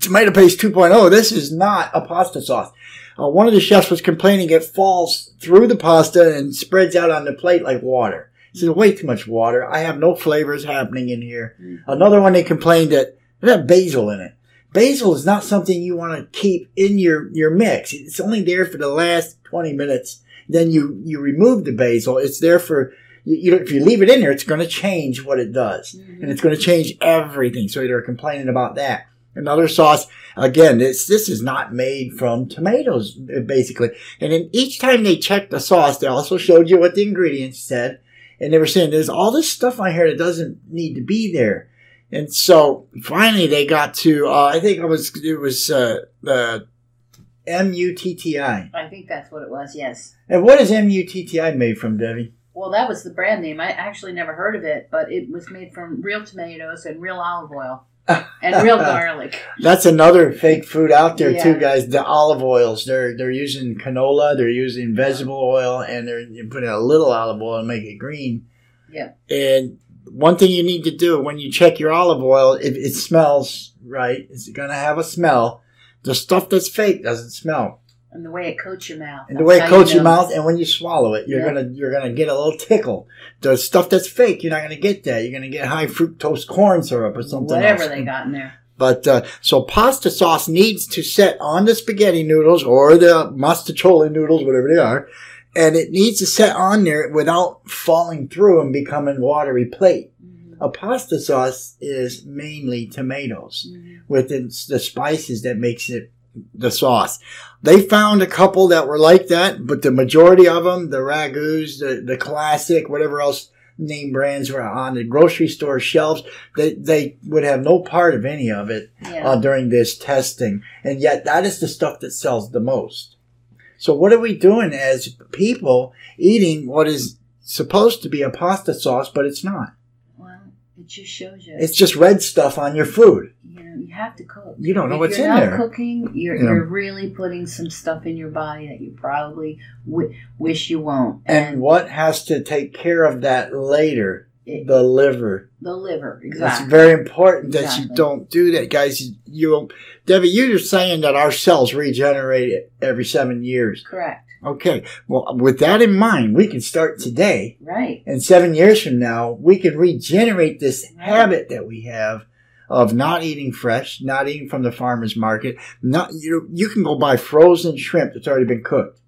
tomato paste 2.0 this is not a pasta sauce uh, one of the chefs was complaining it falls through the pasta and spreads out on the plate like water said way too much water. I have no flavors happening in here. Mm-hmm. Another one they complained that it had basil in it. Basil is not something you want to keep in your your mix. It's only there for the last 20 minutes. Then you you remove the basil. It's there for you, you if you leave it in there, it's going to change what it does, mm-hmm. and it's going to change everything. So they're complaining about that. Another sauce, again, this this is not made from tomatoes, basically. And then each time they checked the sauce, they also showed you what the ingredients said, and they were saying there's all this stuff on here that doesn't need to be there. And so finally, they got to uh, I think it was it was uh, uh, M U T T I. I think that's what it was. Yes. And what is M U T T I made from, Debbie? Well, that was the brand name. I actually never heard of it, but it was made from real tomatoes and real olive oil and real garlic. <laughs> That's another fake food out there too, guys. The olive oils. They're they're using canola, they're using vegetable oil, and they're putting a little olive oil and make it green. Yeah. And one thing you need to do when you check your olive oil, if it smells right, it's gonna have a smell. The stuff that's fake doesn't smell. And the way it coats your mouth. And the way it you coats your mouth, and when you swallow it, you're Yeah. gonna you're gonna get a little tickle. The stuff that's fake, you're not gonna get that. You're gonna get high fructose corn syrup or something Whatever else. they got in there. But uh, so pasta sauce needs to set on the spaghetti noodles or the mostaccioli noodles, whatever they are, and it needs to set on there without falling through and becoming watery plate. A pasta sauce is mainly tomatoes with its, the spices that makes it the sauce. They found a couple that were like that, but the majority of them, the ragus, the, the classic, whatever else name brands were on the grocery store shelves, they, they would have no part of any of it Yeah. uh, during this testing. And yet that is the stuff that sells the most. So what are we doing as people eating what is supposed to be a pasta sauce, but it's not? It just shows you. It's just red stuff on your food. you know, you have to cook. You don't know if what's you're in not there. cooking, you're, Yeah. you're really putting some stuff in your body that you probably w- wish you won't. And what has to take care of that later? It- the liver. The liver, exactly. It's very important that you don't do that, guys. You, you Debbie, you're saying that our cells regenerate every seven years. Correct. Okay. Well, with that in mind, we can start today. Right. And seven years from now, we can regenerate this habit that we have of not eating fresh, not eating from the farmer's market. Not you. You can go buy frozen shrimp that's already been cooked,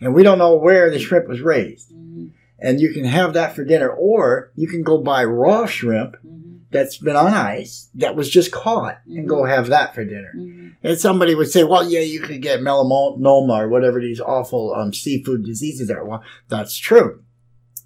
and we don't know where the shrimp was raised. Mm-hmm. And you can have that for dinner, or you can go buy raw shrimp that's been on ice that was just caught and go have that for dinner. And somebody would say, well, yeah, you could get melanoma or whatever these awful um, seafood diseases are. Well, that's true.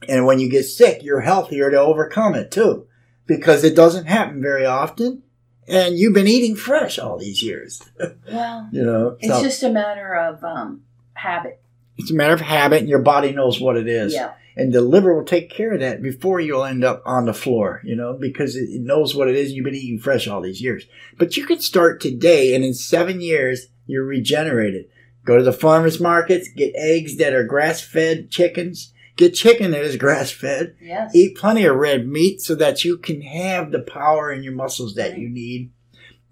And when you get sick, you're healthier to overcome it too, because it doesn't happen very often. And you've been eating fresh all these years. <laughs> Well, you know, it's so just a matter of um, habit. it's a matter of habit and your body knows what it is. Yeah. And the liver will take care of that before you'll end up on the floor, you know, because it knows what it is. You've been eating fresh all these years. But you can start today and in seven years, you're regenerated. Go to the farmer's markets, get eggs that are grass fed chickens, get chicken that is grass fed. Yes. Eat plenty of red meat so that you can have the power in your muscles that you need.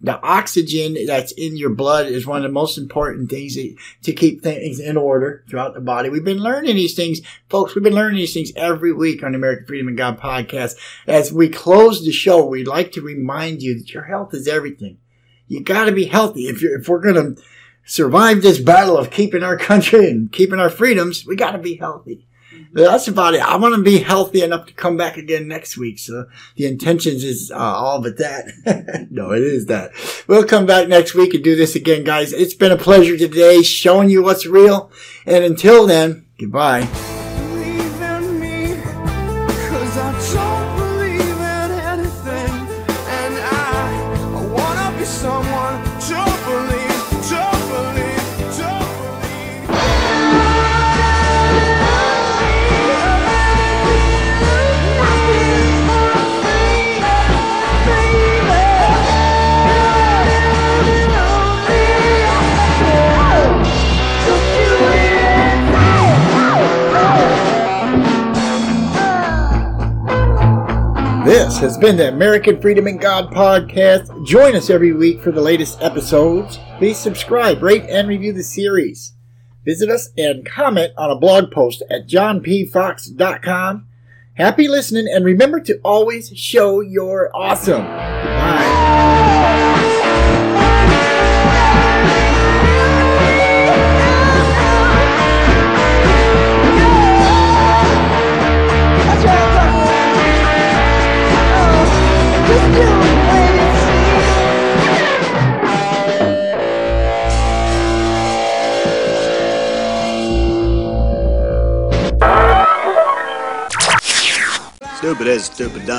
The oxygen that's in your blood is one of the most important things to keep things in order throughout the body. We've been learning these things, folks. We've been learning these things every week on the American Freedom and God podcast. As we close the show, we'd like to remind you that your health is everything. You got to be healthy. If you're, if we're to survive this battle of keeping our country and keeping our freedoms, we got to be healthy. That's about it. I want to be healthy enough to come back again next week. So the intentions is uh, all but that. <laughs> no, it is that. We'll come back next week and do this again, guys. It's been a pleasure today showing you what's real. And until then, goodbye. Has been the American Freedom and God podcast. Join us every week for the latest episodes. Please subscribe, rate, and review the series. Visit us and comment on a blog post at johnpfox.com. Happy listening, and remember to always show your awesome. Goodbye. Stupid is, stupid does.